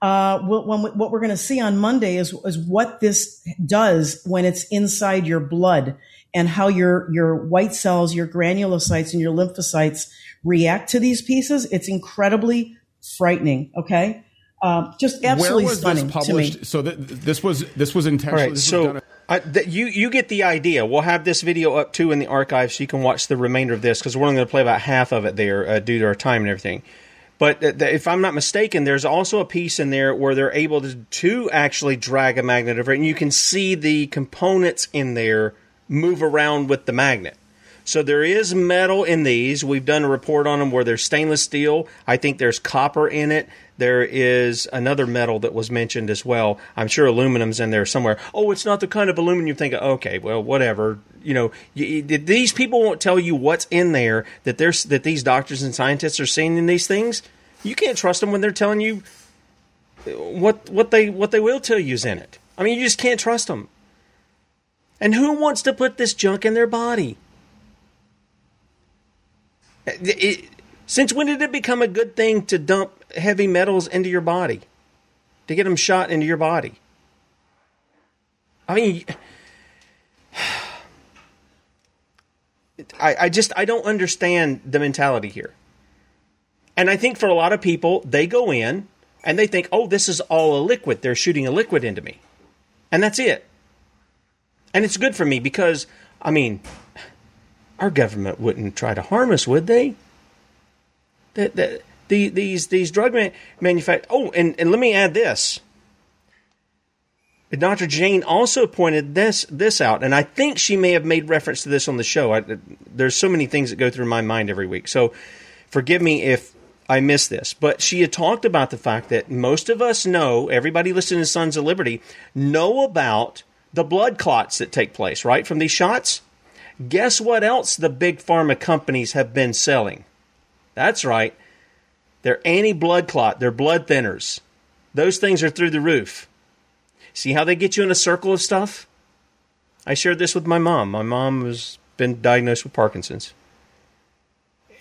Uh, what, what we're going to see on Monday is, is what this does when it's inside your blood and how your your white cells, your granulocytes, and your lymphocytes react to these pieces. It's incredibly frightening. Okay, um, just absolutely Where was stunning this to me. published? So th- this was this was intentional. right, This was so done- th- you you get the idea. We'll have this video up too in the archive, so you can watch the remainder of this because we're only going to play about half of it there uh, due to our time and everything. But th- th- if I'm not mistaken, there's also a piece in there where they're able to, to actually drag a magnet over it, and you can see the components in there move around with the magnet. So there is metal in these. We've done a report on them where there's stainless steel. I think there's copper in it. There is another metal that was mentioned as well. I'm sure aluminum's in there somewhere. Oh, it's not the kind of aluminum you think. Okay, well, whatever. You know, you, these people won't tell you what's in there that there's that these doctors and scientists are seeing in these things. You can't trust them when they're telling you uh, what what they what they will tell you is in it. I mean, you just can't trust them. And who wants to put this junk in their body? It- since when did it become a good thing to dump heavy metals into your body? To get them shot into your body? I mean, I, I just I don't understand the mentality here. And I think for a lot of people, they go in and they think, oh, this is all a liquid. They're shooting a liquid into me. And that's it. And it's good for me because, I mean, our government wouldn't try to harm us, would they? That, that, the, these these drug man, manufacturers. Oh, and, and let me add this. Dr. Jane also pointed this this out, and I think she may have made reference to this on the show. I, there's so many things that go through my mind every week, so forgive me if I miss this. But she had talked about the fact that most of us know, everybody listening to Sons of Liberty, know about the blood clots that take place, right, from these shots. Guess what else the big pharma companies have been selling? That's right. They're anti blood clot, they're blood thinners. Those things are through the roof. See how they get you in a circle of stuff? I shared this with my mom. My mom was been diagnosed with Parkinson's,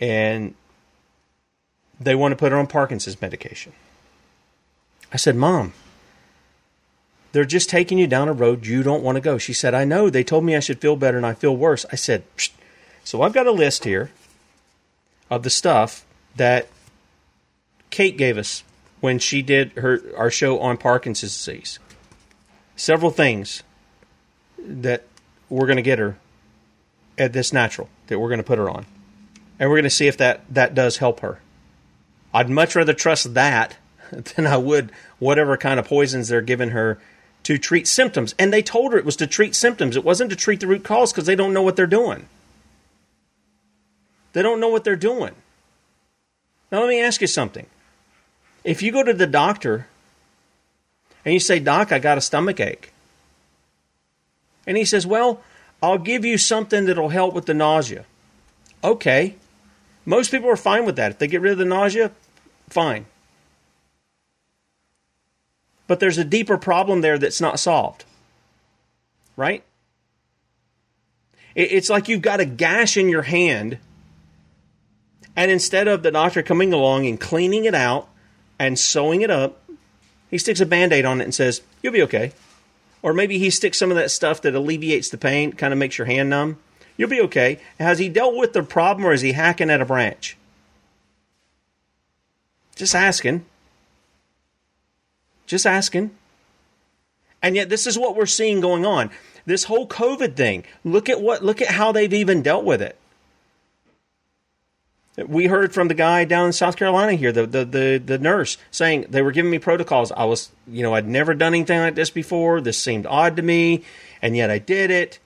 and they want to put her on Parkinson's medication. I said, Mom, they're just taking you down a road you don't want to go. She said, I know. They told me I should feel better and I feel worse. I said, Psst. So I've got a list here of the stuff that Kate gave us when she did her our show on Parkinson's disease. Several things that we're going to get her at this natural that we're going to put her on. And we're going to see if that that does help her. I'd much rather trust that than I would whatever kind of poisons they're giving her to treat symptoms. And they told her it was to treat symptoms. It wasn't to treat the root cause because they don't know what they're doing. They don't know what they're doing. Now, let me ask you something. If you go to the doctor and you say, Doc, I got a stomach ache, and he says, Well, I'll give you something that'll help with the nausea. Okay. Most people are fine with that. If they get rid of the nausea, fine. But there's a deeper problem there that's not solved. Right? It's like you've got a gash in your hand and instead of the doctor coming along and cleaning it out and sewing it up, he sticks a band aid on it and says, You'll be okay. Or maybe he sticks some of that stuff that alleviates the pain, kind of makes your hand numb. You'll be okay. Has he dealt with the problem or is he hacking at a branch? Just asking. Just asking. And yet this is what we're seeing going on. This whole COVID thing. Look at what look at how they've even dealt with it. We heard from the guy down in South Carolina here, the, the, the, the, nurse, saying they were giving me protocols. I was, you know, I'd never done anything like this before. This seemed odd to me, and yet I did it.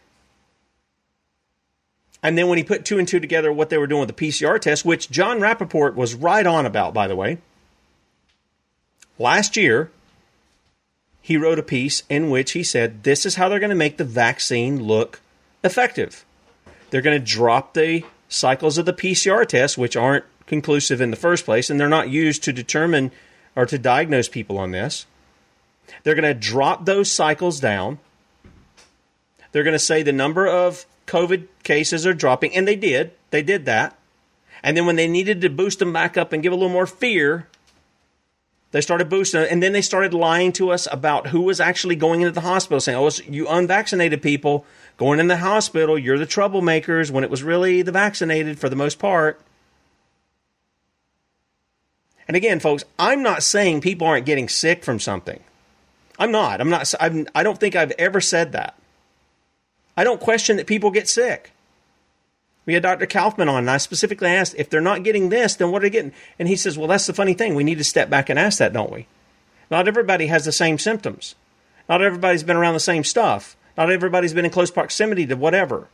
And then when he put two and two together, what they were doing with the PCR test, which Jon Rappoport was right on about, by the way. Last year, he wrote a piece in which he said this is how they're going to make the vaccine look effective. They're going to drop the cycles of the PCR test, which aren't conclusive in the first place, and they're not used to determine or to diagnose people on this. They're going to drop those cycles down. They're going to say the number of COVID cases are dropping, and they did. They did that. And then when they needed to boost them back up and give a little more fear, they started boosting. And then they started lying to us about who was actually going into the hospital, saying, oh, it's you unvaccinated people going in the hospital, you're the troublemakers, when it was really the vaccinated for the most part. And again, folks, I'm not saying people aren't getting sick from something. I'm not. I'm not. I'm, I don't think I've ever said that. I don't question that people get sick. We had Dr. Kaufman on, and I specifically asked if they're not getting this, then what are they getting? And he says, well, that's the funny thing. We need to step back and ask that, don't we? Not everybody has the same symptoms. Not everybody's been around the same stuff. Not everybody's been in close proximity to whatever.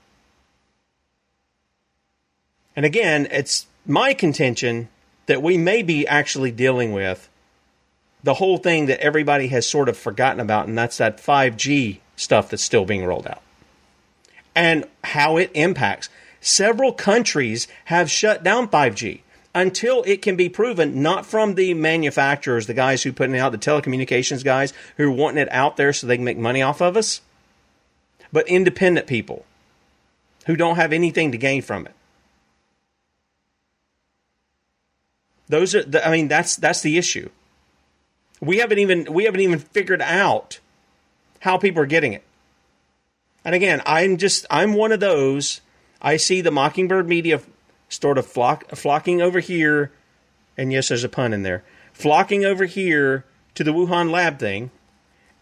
And again, it's my contention that we may be actually dealing with the whole thing that everybody has sort of forgotten about, and that's that 5G stuff that's still being rolled out and how it impacts. Several countries have shut down 5G until it can be proven, not from the manufacturers, the guys who put it out, the telecommunications guys who are wanting it out there so they can make money off of us, but independent people who don't have anything to gain from it. Those are, the, I mean, that's that's the issue. We haven't even we haven't even figured out how people are getting it. And again, I'm just I'm one of those. I see the Mockingbird media sort of flock, flocking over here, and yes, there's a pun in there, flocking over here to the Wuhan lab thing,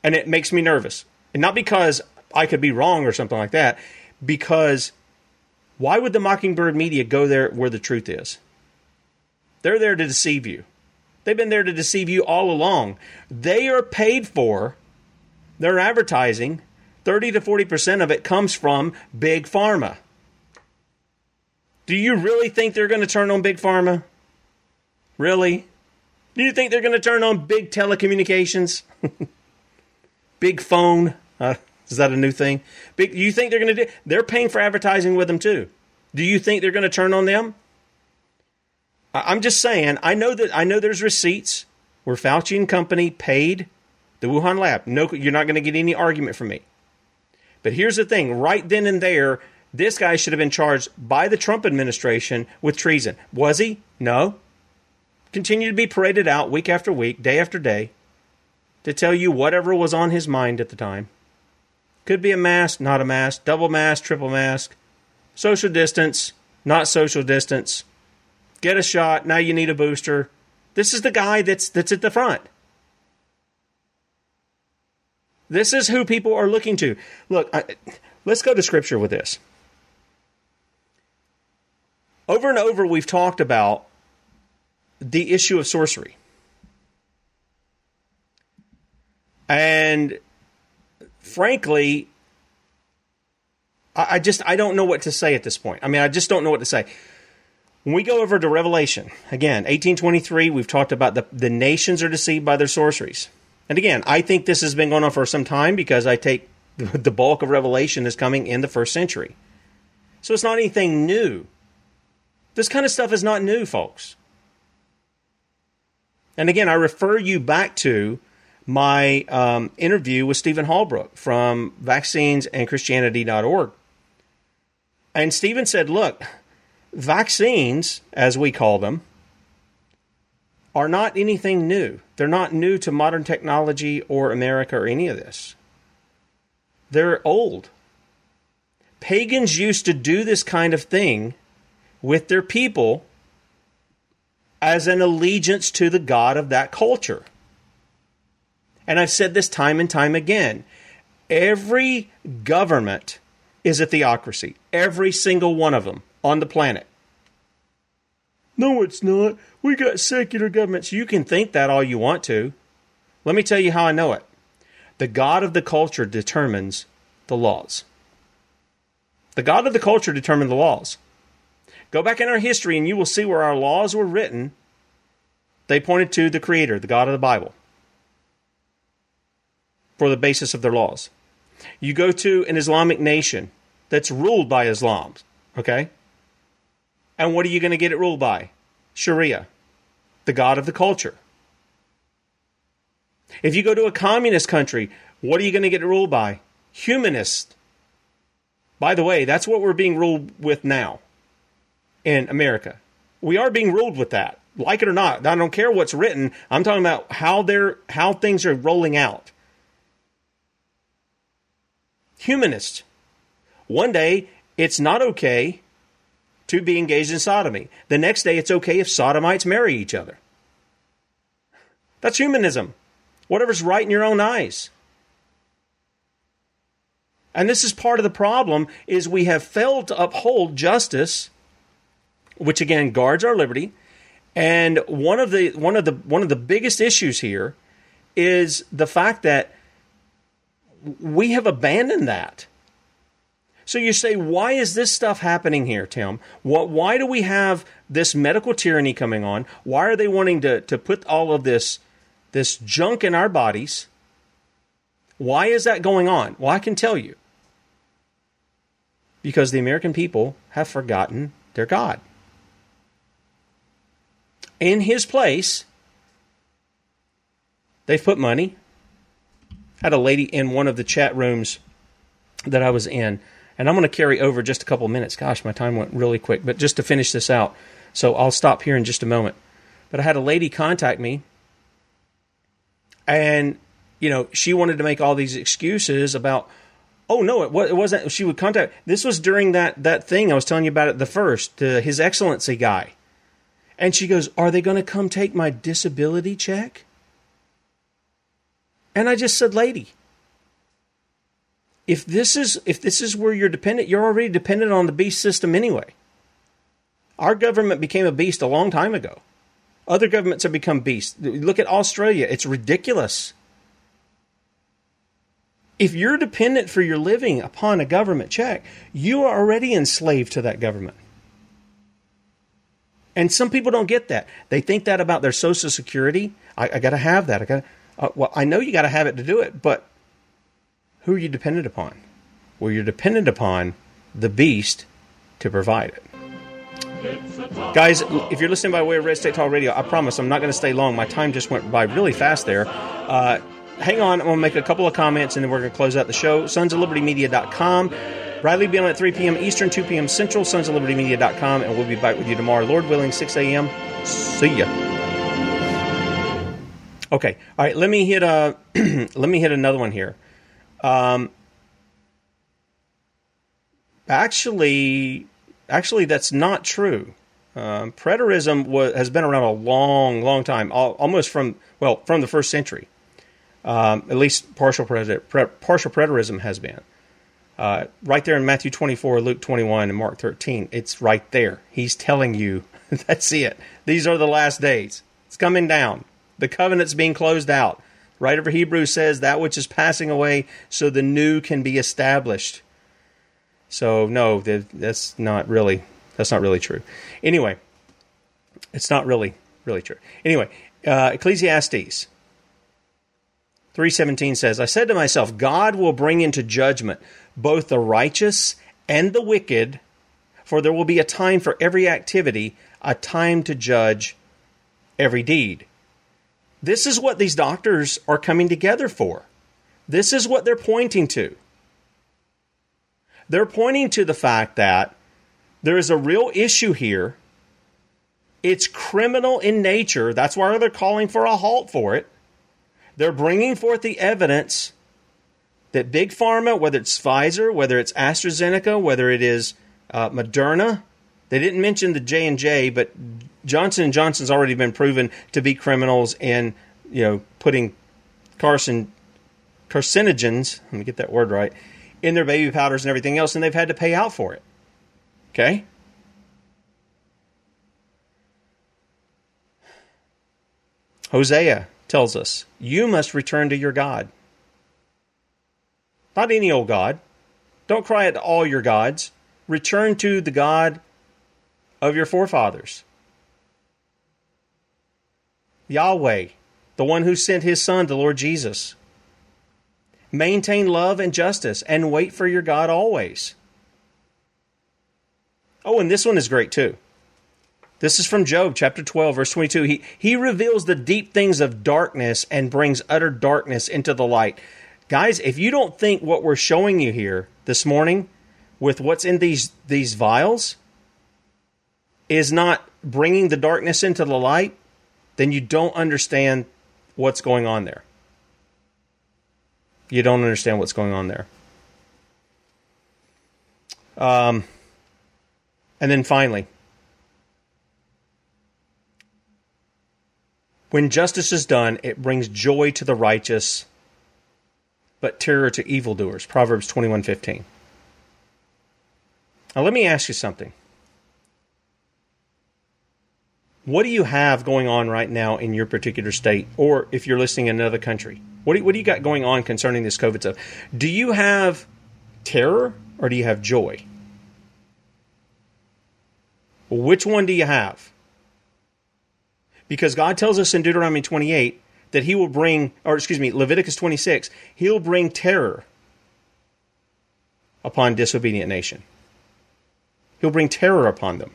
and it makes me nervous. And not because I could be wrong or something like that, because why would the Mockingbird media go there where the truth is? They're there to deceive you. They've been there to deceive you all along. They are paid for their advertising. 30 to 40% of it comes from big pharma. Do you really think they're going to turn on big pharma? Really? Do you think they're going to turn on big telecommunications? big phone? Uh, is that a new thing? Big, you think they're going to do? They're paying for advertising with them too. Do you think they're going to turn on them? I, I'm just saying. I know that I know there's receipts where Fauci and company paid the Wuhan lab. No, you're not going to get any argument from me. But here's the thing: right then and there, This guy should have been charged by the Trump administration with treason. Was he? No. Continued to be paraded out week after week, day after day, to tell you whatever was on his mind at the time. Could be a mask, not a mask, double mask, triple mask, social distance, not social distance, get a shot, now you need a booster. This is the guy that's that's at the front. This is who people are looking to. Look, I, let's go to scripture with this. Over and over, we've talked about the issue of sorcery. And frankly, I, just I don't know what to say at this point. I mean, I just don't know what to say. When we go over to Revelation, again, 1823, we've talked about the, the nations are deceived by their sorceries. And again, I think this has been going on for some time because I take the bulk of Revelation is coming in the first century. So it's not anything new. This kind of stuff is not new, folks. And again, I refer you back to my um, interview with Stephen Halbrook from vaccinesandchristianity.org. And Stephen said, look, vaccines, as we call them, are not anything new. They're not new to modern technology or America or any of this. They're old. Pagans used to do this kind of thing with their people as an allegiance to the God of that culture. And I've said this time and time again. Every government is a theocracy, every single one of them on the planet. No, it's not. We got secular governments. You can think that all you want to. Let me tell you how I know it. The God of the culture determines the laws. The God of the culture determined the laws. Go back in our history and you will see where our laws were written. They pointed to the Creator, the God of the Bible, for the basis of their laws. You go to an Islamic nation that's ruled by Islam, okay? And what are you going to get it ruled by? Sharia, the God of the culture. If you go to a communist country, what are you going to get it ruled by? Humanist. By the way, that's what we're being ruled with now in America. We are being ruled with that, like it or not. I don't care what's written. I'm talking about how they're how things are rolling out. Humanist. One day it's not okay to be engaged in sodomy. The next day it's okay if sodomites marry each other. That's humanism. Whatever's right in your own eyes. And this is part of the problem is we have failed to uphold justice which again guards our liberty. And one of the one of the one of the biggest issues here is the fact that we have abandoned that. So you say, why is this stuff happening here, Tim? What, why do we have this medical tyranny coming on? Why are they wanting to, to put all of this this junk in our bodies? Why is that going on? Well, I can tell you. Because the American people have forgotten their God in his place, they've put money. I had a lady in one of the chat rooms that I was in, and I'm going to carry over just a couple minutes. Gosh, my time went really quick, but just to finish this out, so I'll stop here in just a moment. But I had a lady contact me, and you know she wanted to make all these excuses about. Oh no, it, wasn't. She would contact. This was during that that thing I was telling you about it the first, uh, His Excellency guy and she goes, Are they going to come take my disability check? And I just said, Lady, if this is if this is where you're dependent, you're already dependent on the beast system anyway. Our government became a beast a long time ago. Other governments have become beasts. Look at Australia. It's ridiculous. If you're dependent for your living upon a government check, you are already enslaved to that government. And some people don't get that. They think that about their Social Security. I, I got to have that. I got. Uh, well, I know you got to have it to do it, but who are you dependent upon? Well, you're dependent upon the beast to provide it. Guys, if you're listening by way of Red State Talk Radio, I promise I'm not going to stay long. My time just went by really fast there. Uh, hang on, I'm going to make a couple of comments and then we're going to close out the show. Sons of Liberty Media.com Bradley will be on at 3 p.m. Eastern, 2 p.m. Central, sons of liberty media.com, and we'll be back with you tomorrow, Lord willing, 6 a.m. See ya. Okay, all right. Let me hit a let me hit another one here. Um, actually, actually, that's not true. Um, preterism was, has been around a long, long time, almost from well, from the first century. Um, at least partial pre- partial preterism has been. Uh, right there in Matthew 24, Luke 21, and Mark 13. It's right there. He's telling you that's it. These are the last days. It's coming down. The covenant's being closed out. Right over Hebrews says that which is passing away so the new can be established. So no, that's not really that's not really true. Anyway, it's not really really true. Anyway, uh, Ecclesiastes 3:17 says, "I said to myself, God will bring into judgment both the righteous and the wicked, for there will be a time for every activity, a time to judge every deed. This is what these doctors are coming together for. This is what they're pointing to. They're pointing to the fact that there is a real issue here. It's criminal in nature. That's why they're calling for a halt for it. They're bringing forth the evidence that big pharma, whether it's Pfizer, whether it's AstraZeneca, whether it is uh, Moderna, they didn't mention the J and J, but Johnson and Johnson's already been proven to be criminals in you know putting carcin carcinogens. Let me get that word right in their baby powders and everything else, and they've had to pay out for it. Okay. Hosea tells us, You must return to your God. Not any old God. Don't cry at all your gods. Return to the God of your forefathers. Yahweh, the one who sent his Son, the Lord Jesus. Maintain love and justice and wait for your God always. Oh, and this one is great too. This is from Job chapter 12, verse 22. He, he reveals the deep things of darkness and brings utter darkness into the light. Guys, if you don't think what we're showing you here this morning with what's in these these vials is not bringing the darkness into the light, then you don't understand what's going on there. You don't understand what's going on there. Um, and then finally, when justice is done, it brings joy to the righteous but terror to evildoers. Proverbs 21:15. Now let me ask you something. What do you have going on right now in your particular state, or if you're listening in another country? What do, you, what do you got going on concerning this COVID stuff? Do you have terror or do you have joy? Which one do you have? Because God tells us in Deuteronomy 28 that he will bring, or excuse me, Leviticus 26, he'll bring terror upon disobedient nation. He'll bring terror upon them.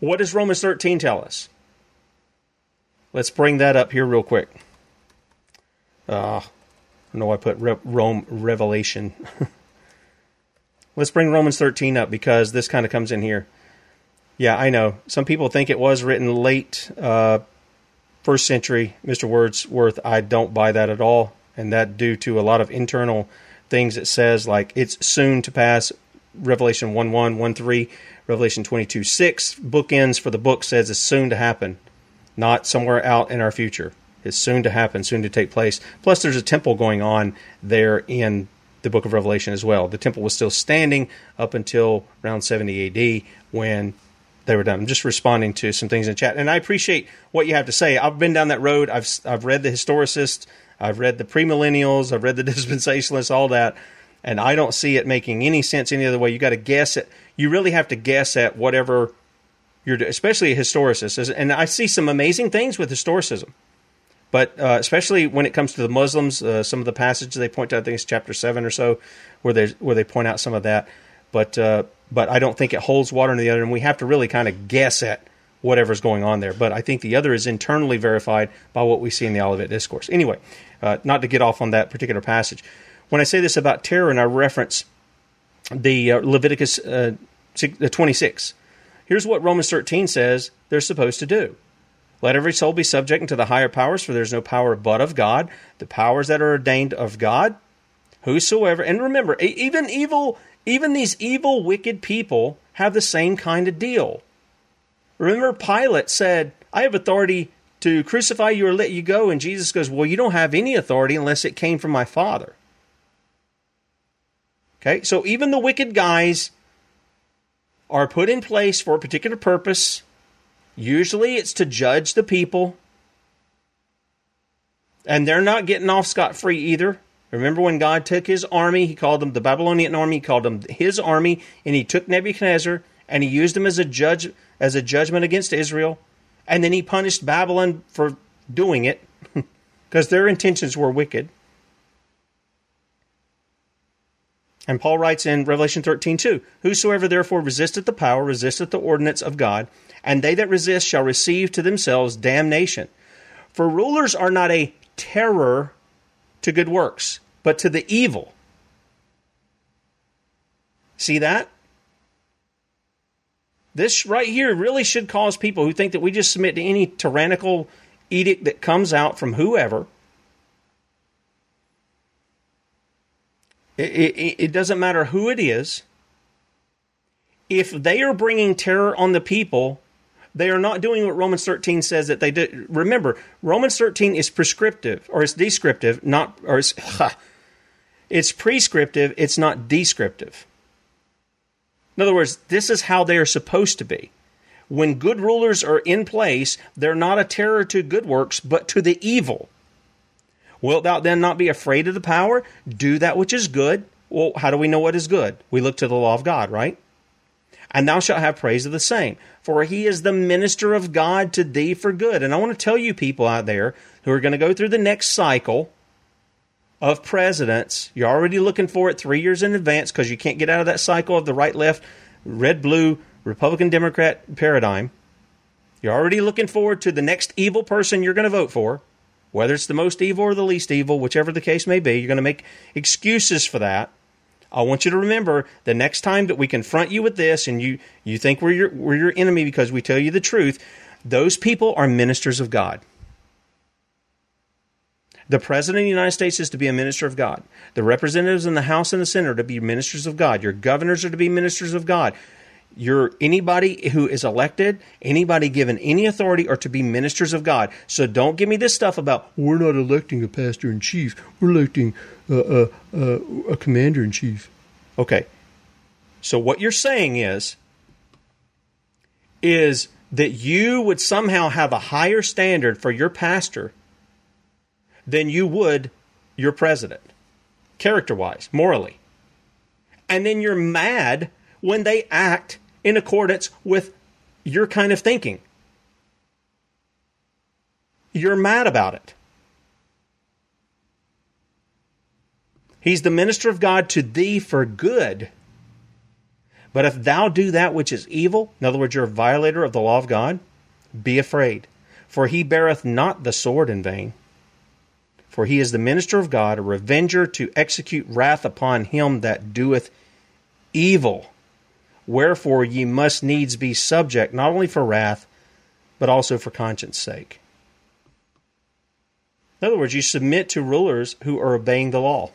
What does Romans 13 tell us? Let's bring that up here real quick. Uh, I know I put Re- Rome Revelation. Let's bring Romans 13 up because this kind of comes in here. Yeah, I know. Some people think it was written late uh, first century, Mr. Wordsworth. I don't buy that at all, and that due to a lot of internal things it says, like it's soon to pass. Revelation 1 1, 1 3, Revelation 22 6. Bookends for the book says it's soon to happen, not somewhere out in our future. It's soon to happen, soon to take place. Plus, there's a temple going on there in the book of Revelation as well. The temple was still standing up until around 70 AD when they were done. I'm just responding to some things in chat, and I appreciate what you have to say. I've been down that road. I've I've read the historicists, I've read the premillennials, I've read the dispensationalists, all that, and I don't see it making any sense any other way. You got to guess it. You really have to guess at whatever you're, especially a historicist. And I see some amazing things with historicism. But uh, especially when it comes to the Muslims, uh, some of the passages they point to, I think it's chapter seven or so, where they where they point out some of that. But uh, but I don't think it holds water in the other, and we have to really kind of guess at whatever's going on there. But I think the other is internally verified by what we see in the Olivet Discourse. Anyway, uh, not to get off on that particular passage. When I say this about terror, and I reference the uh, Leviticus uh, 26, here's what Romans 13 says they're supposed to do. Let every soul be subject unto the higher powers, for there's no power but of God. The powers that are ordained of God, whosoever. And remember, even evil, even these evil, wicked people have the same kind of deal. Remember, Pilate said, "I have authority to crucify you or let you go," and Jesus goes, "Well, you don't have any authority unless it came from my Father." Okay, so even the wicked guys are put in place for a particular purpose Usually it's to judge the people. And they're not getting off scot free either. Remember when God took his army, he called them the Babylonian army, he called them his army, and he took Nebuchadnezzar and he used them as a judge as a judgment against Israel. And then he punished Babylon for doing it because their intentions were wicked. And Paul writes in Revelation 13, 2, Whosoever therefore resisteth the power, resisteth the ordinance of God, and they that resist shall receive to themselves damnation. For rulers are not a terror to good works, but to the evil. See that? This right here really should cause people who think that we just submit to any tyrannical edict that comes out from whoever. It, it, it doesn't matter who it is. If they are bringing terror on the people, they are not doing what Romans 13 says that they did. Remember, Romans 13 is prescriptive or it's descriptive, not or it's, it's prescriptive, it's not descriptive. In other words, this is how they are supposed to be. When good rulers are in place, they're not a terror to good works, but to the evil. Wilt thou then not be afraid of the power? Do that which is good. Well, how do we know what is good? We look to the law of God, right? And thou shalt have praise of the same. For he is the minister of God to thee for good. And I want to tell you, people out there who are going to go through the next cycle of presidents, you're already looking for it three years in advance because you can't get out of that cycle of the right left, red blue, Republican Democrat paradigm. You're already looking forward to the next evil person you're going to vote for, whether it's the most evil or the least evil, whichever the case may be. You're going to make excuses for that. I want you to remember the next time that we confront you with this and you, you think we're your, we're your enemy because we tell you the truth, those people are ministers of God. The President of the United States is to be a minister of God. The representatives in the House and the Senate are to be ministers of God. Your governors are to be ministers of God. Your anybody who is elected, anybody given any authority are to be ministers of God. So don't give me this stuff about we're not electing a pastor in chief. We're electing a, commander in chief. Okay. So what you're saying is is that you would somehow have a higher standard for your pastor than you would your president, character wise, morally. And then you're mad when they act in accordance with your kind of thinking. You're mad about it. He's the minister of God to thee for good. But if thou do that which is evil, in other words, you're a violator of the law of God, be afraid, for he beareth not the sword in vain. For he is the minister of God, a revenger to execute wrath upon him that doeth evil. Wherefore ye must needs be subject, not only for wrath, but also for conscience sake. In other words, you submit to rulers who are obeying the law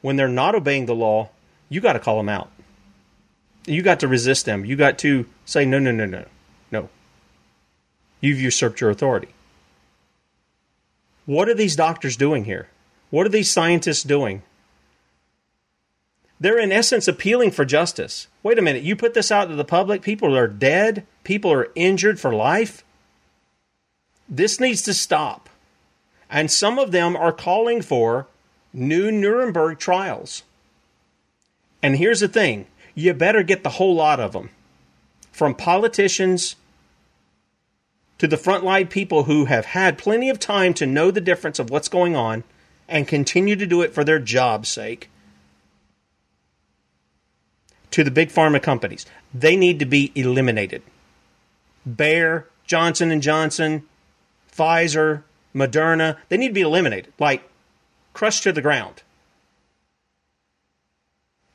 when they're not obeying the law, you got to call them out. You got to resist them. You got to say, no, no, no, no, no. You've usurped your authority. What are these doctors doing here? What are these scientists doing? They're in essence appealing for justice. Wait a minute, you put this out to the public, people are dead, people are injured for life. This needs to stop. And some of them are calling for new Nuremberg trials. And here's the thing. You better get the whole lot of them from politicians to the frontline people who have had plenty of time to know the difference of what's going on and continue to do it for their job's sake to the big pharma companies. They need to be eliminated. Bayer johnson and johnson pfizer moderna they need to be eliminated. Like crushed to the ground.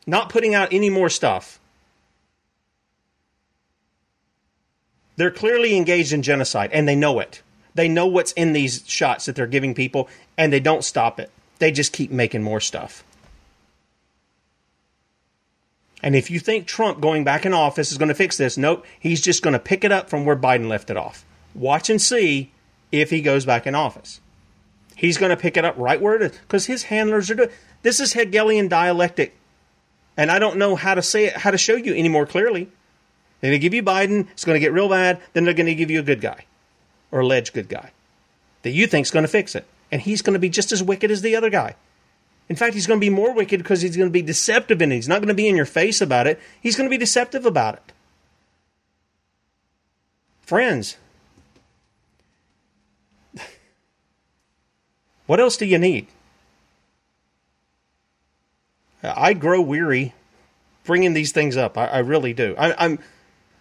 not putting out any more stuff. They're clearly engaged in genocide, and they know it. They know what's in these shots that they're giving people, and they don't stop it. They just keep making more stuff. And if you think Trump going back in office is going to fix this, nope, he's just going to pick it up from where Biden left it off. Watch and see if he goes back in office. He's going to pick it up right where it is because his handlers are doing. This is Hegelian dialectic, and I don't know how to say it, how to show you any more clearly. They're going to give you Biden. It's going to get real bad. Then they're going to give you a good guy, or alleged good guy, that you think is going to fix it, and he's going to be just as wicked as the other guy. In fact, he's going to be more wicked because he's going to be deceptive it. He's not going to be in your face about it. He's going to be deceptive about it. Friends, what else do you need? I grow weary bringing these things up. I, I really do. I, I'm,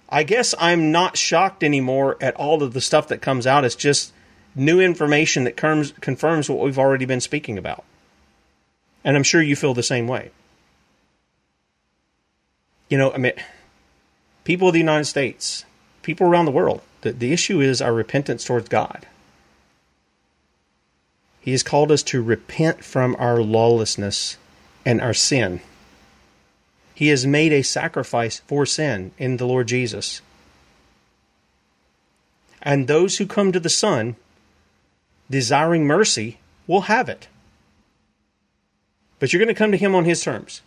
I guess I'm not shocked anymore at all of the stuff that comes out. It's just new information that confirms, confirms what we've already been speaking about. And I'm sure you feel the same way. You know, I mean, people of the United States, people around the world, the, the issue is our repentance towards God. He has called us to repent from our lawlessness and our sin. He has made a sacrifice for sin in the Lord Jesus. And those who come to the Son, desiring mercy, will have it. But you're going to come to him on his terms.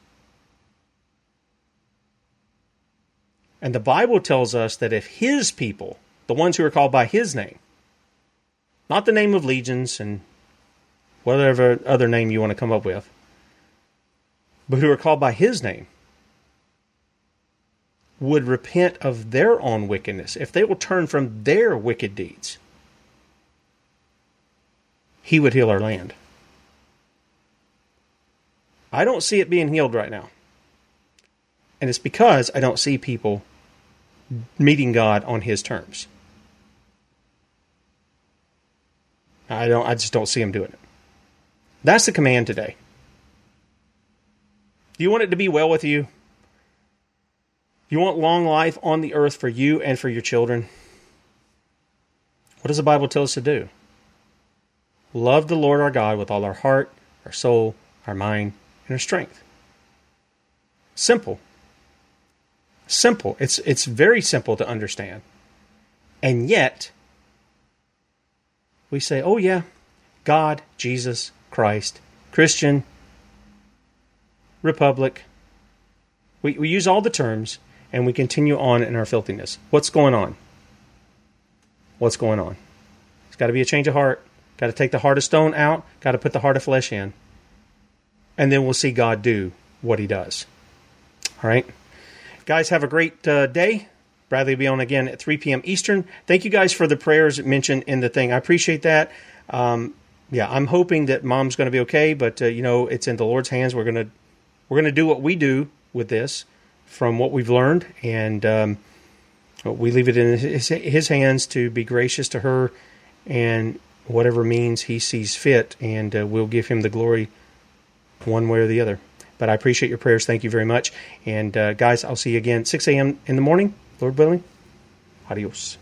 And the Bible tells us that if his people, the ones who are called by his name, not the name of legions and whatever other name you want to come up with, but who are called by his name, would repent of their own wickedness, if they will turn from their wicked deeds, he would heal our land. I don't see it being healed right now. And it's because I don't see people meeting God on his terms. I don't I just don't see him doing it. That's the command today. Do you want it to be well with you? You want long life on the earth for you and for your children? What does the Bible tell us to do? Love the Lord our God with all our heart, our soul, our mind, and our strength. Simple. Simple. It's it's very simple to understand. And yet we say, "Oh yeah, God, Jesus, Christ, Christian, Republic." We we use all the terms and we continue on in our filthiness. What's going on? What's going on? It's got to be a change of heart. Got to take the heart of stone out. Got to put the heart of flesh in and then we'll see God do what He does. All right, guys, have a great uh, day. Bradley will be on again at 3 p.m. Eastern. Thank you guys for the prayers mentioned in the thing. I appreciate that. Um, yeah, I'm hoping that mom's going to be okay, but uh, you know it's in the Lord's hands. We're gonna we're gonna do what we do with this from what we've learned, and um, we leave it in his, his hands to be gracious to her and whatever means he sees fit, and uh, we'll give him the glory one way or the other. But I appreciate your prayers. Thank you very much. And uh, guys, I'll see you again 6 a.m. in the morning, Lord willing. Adios.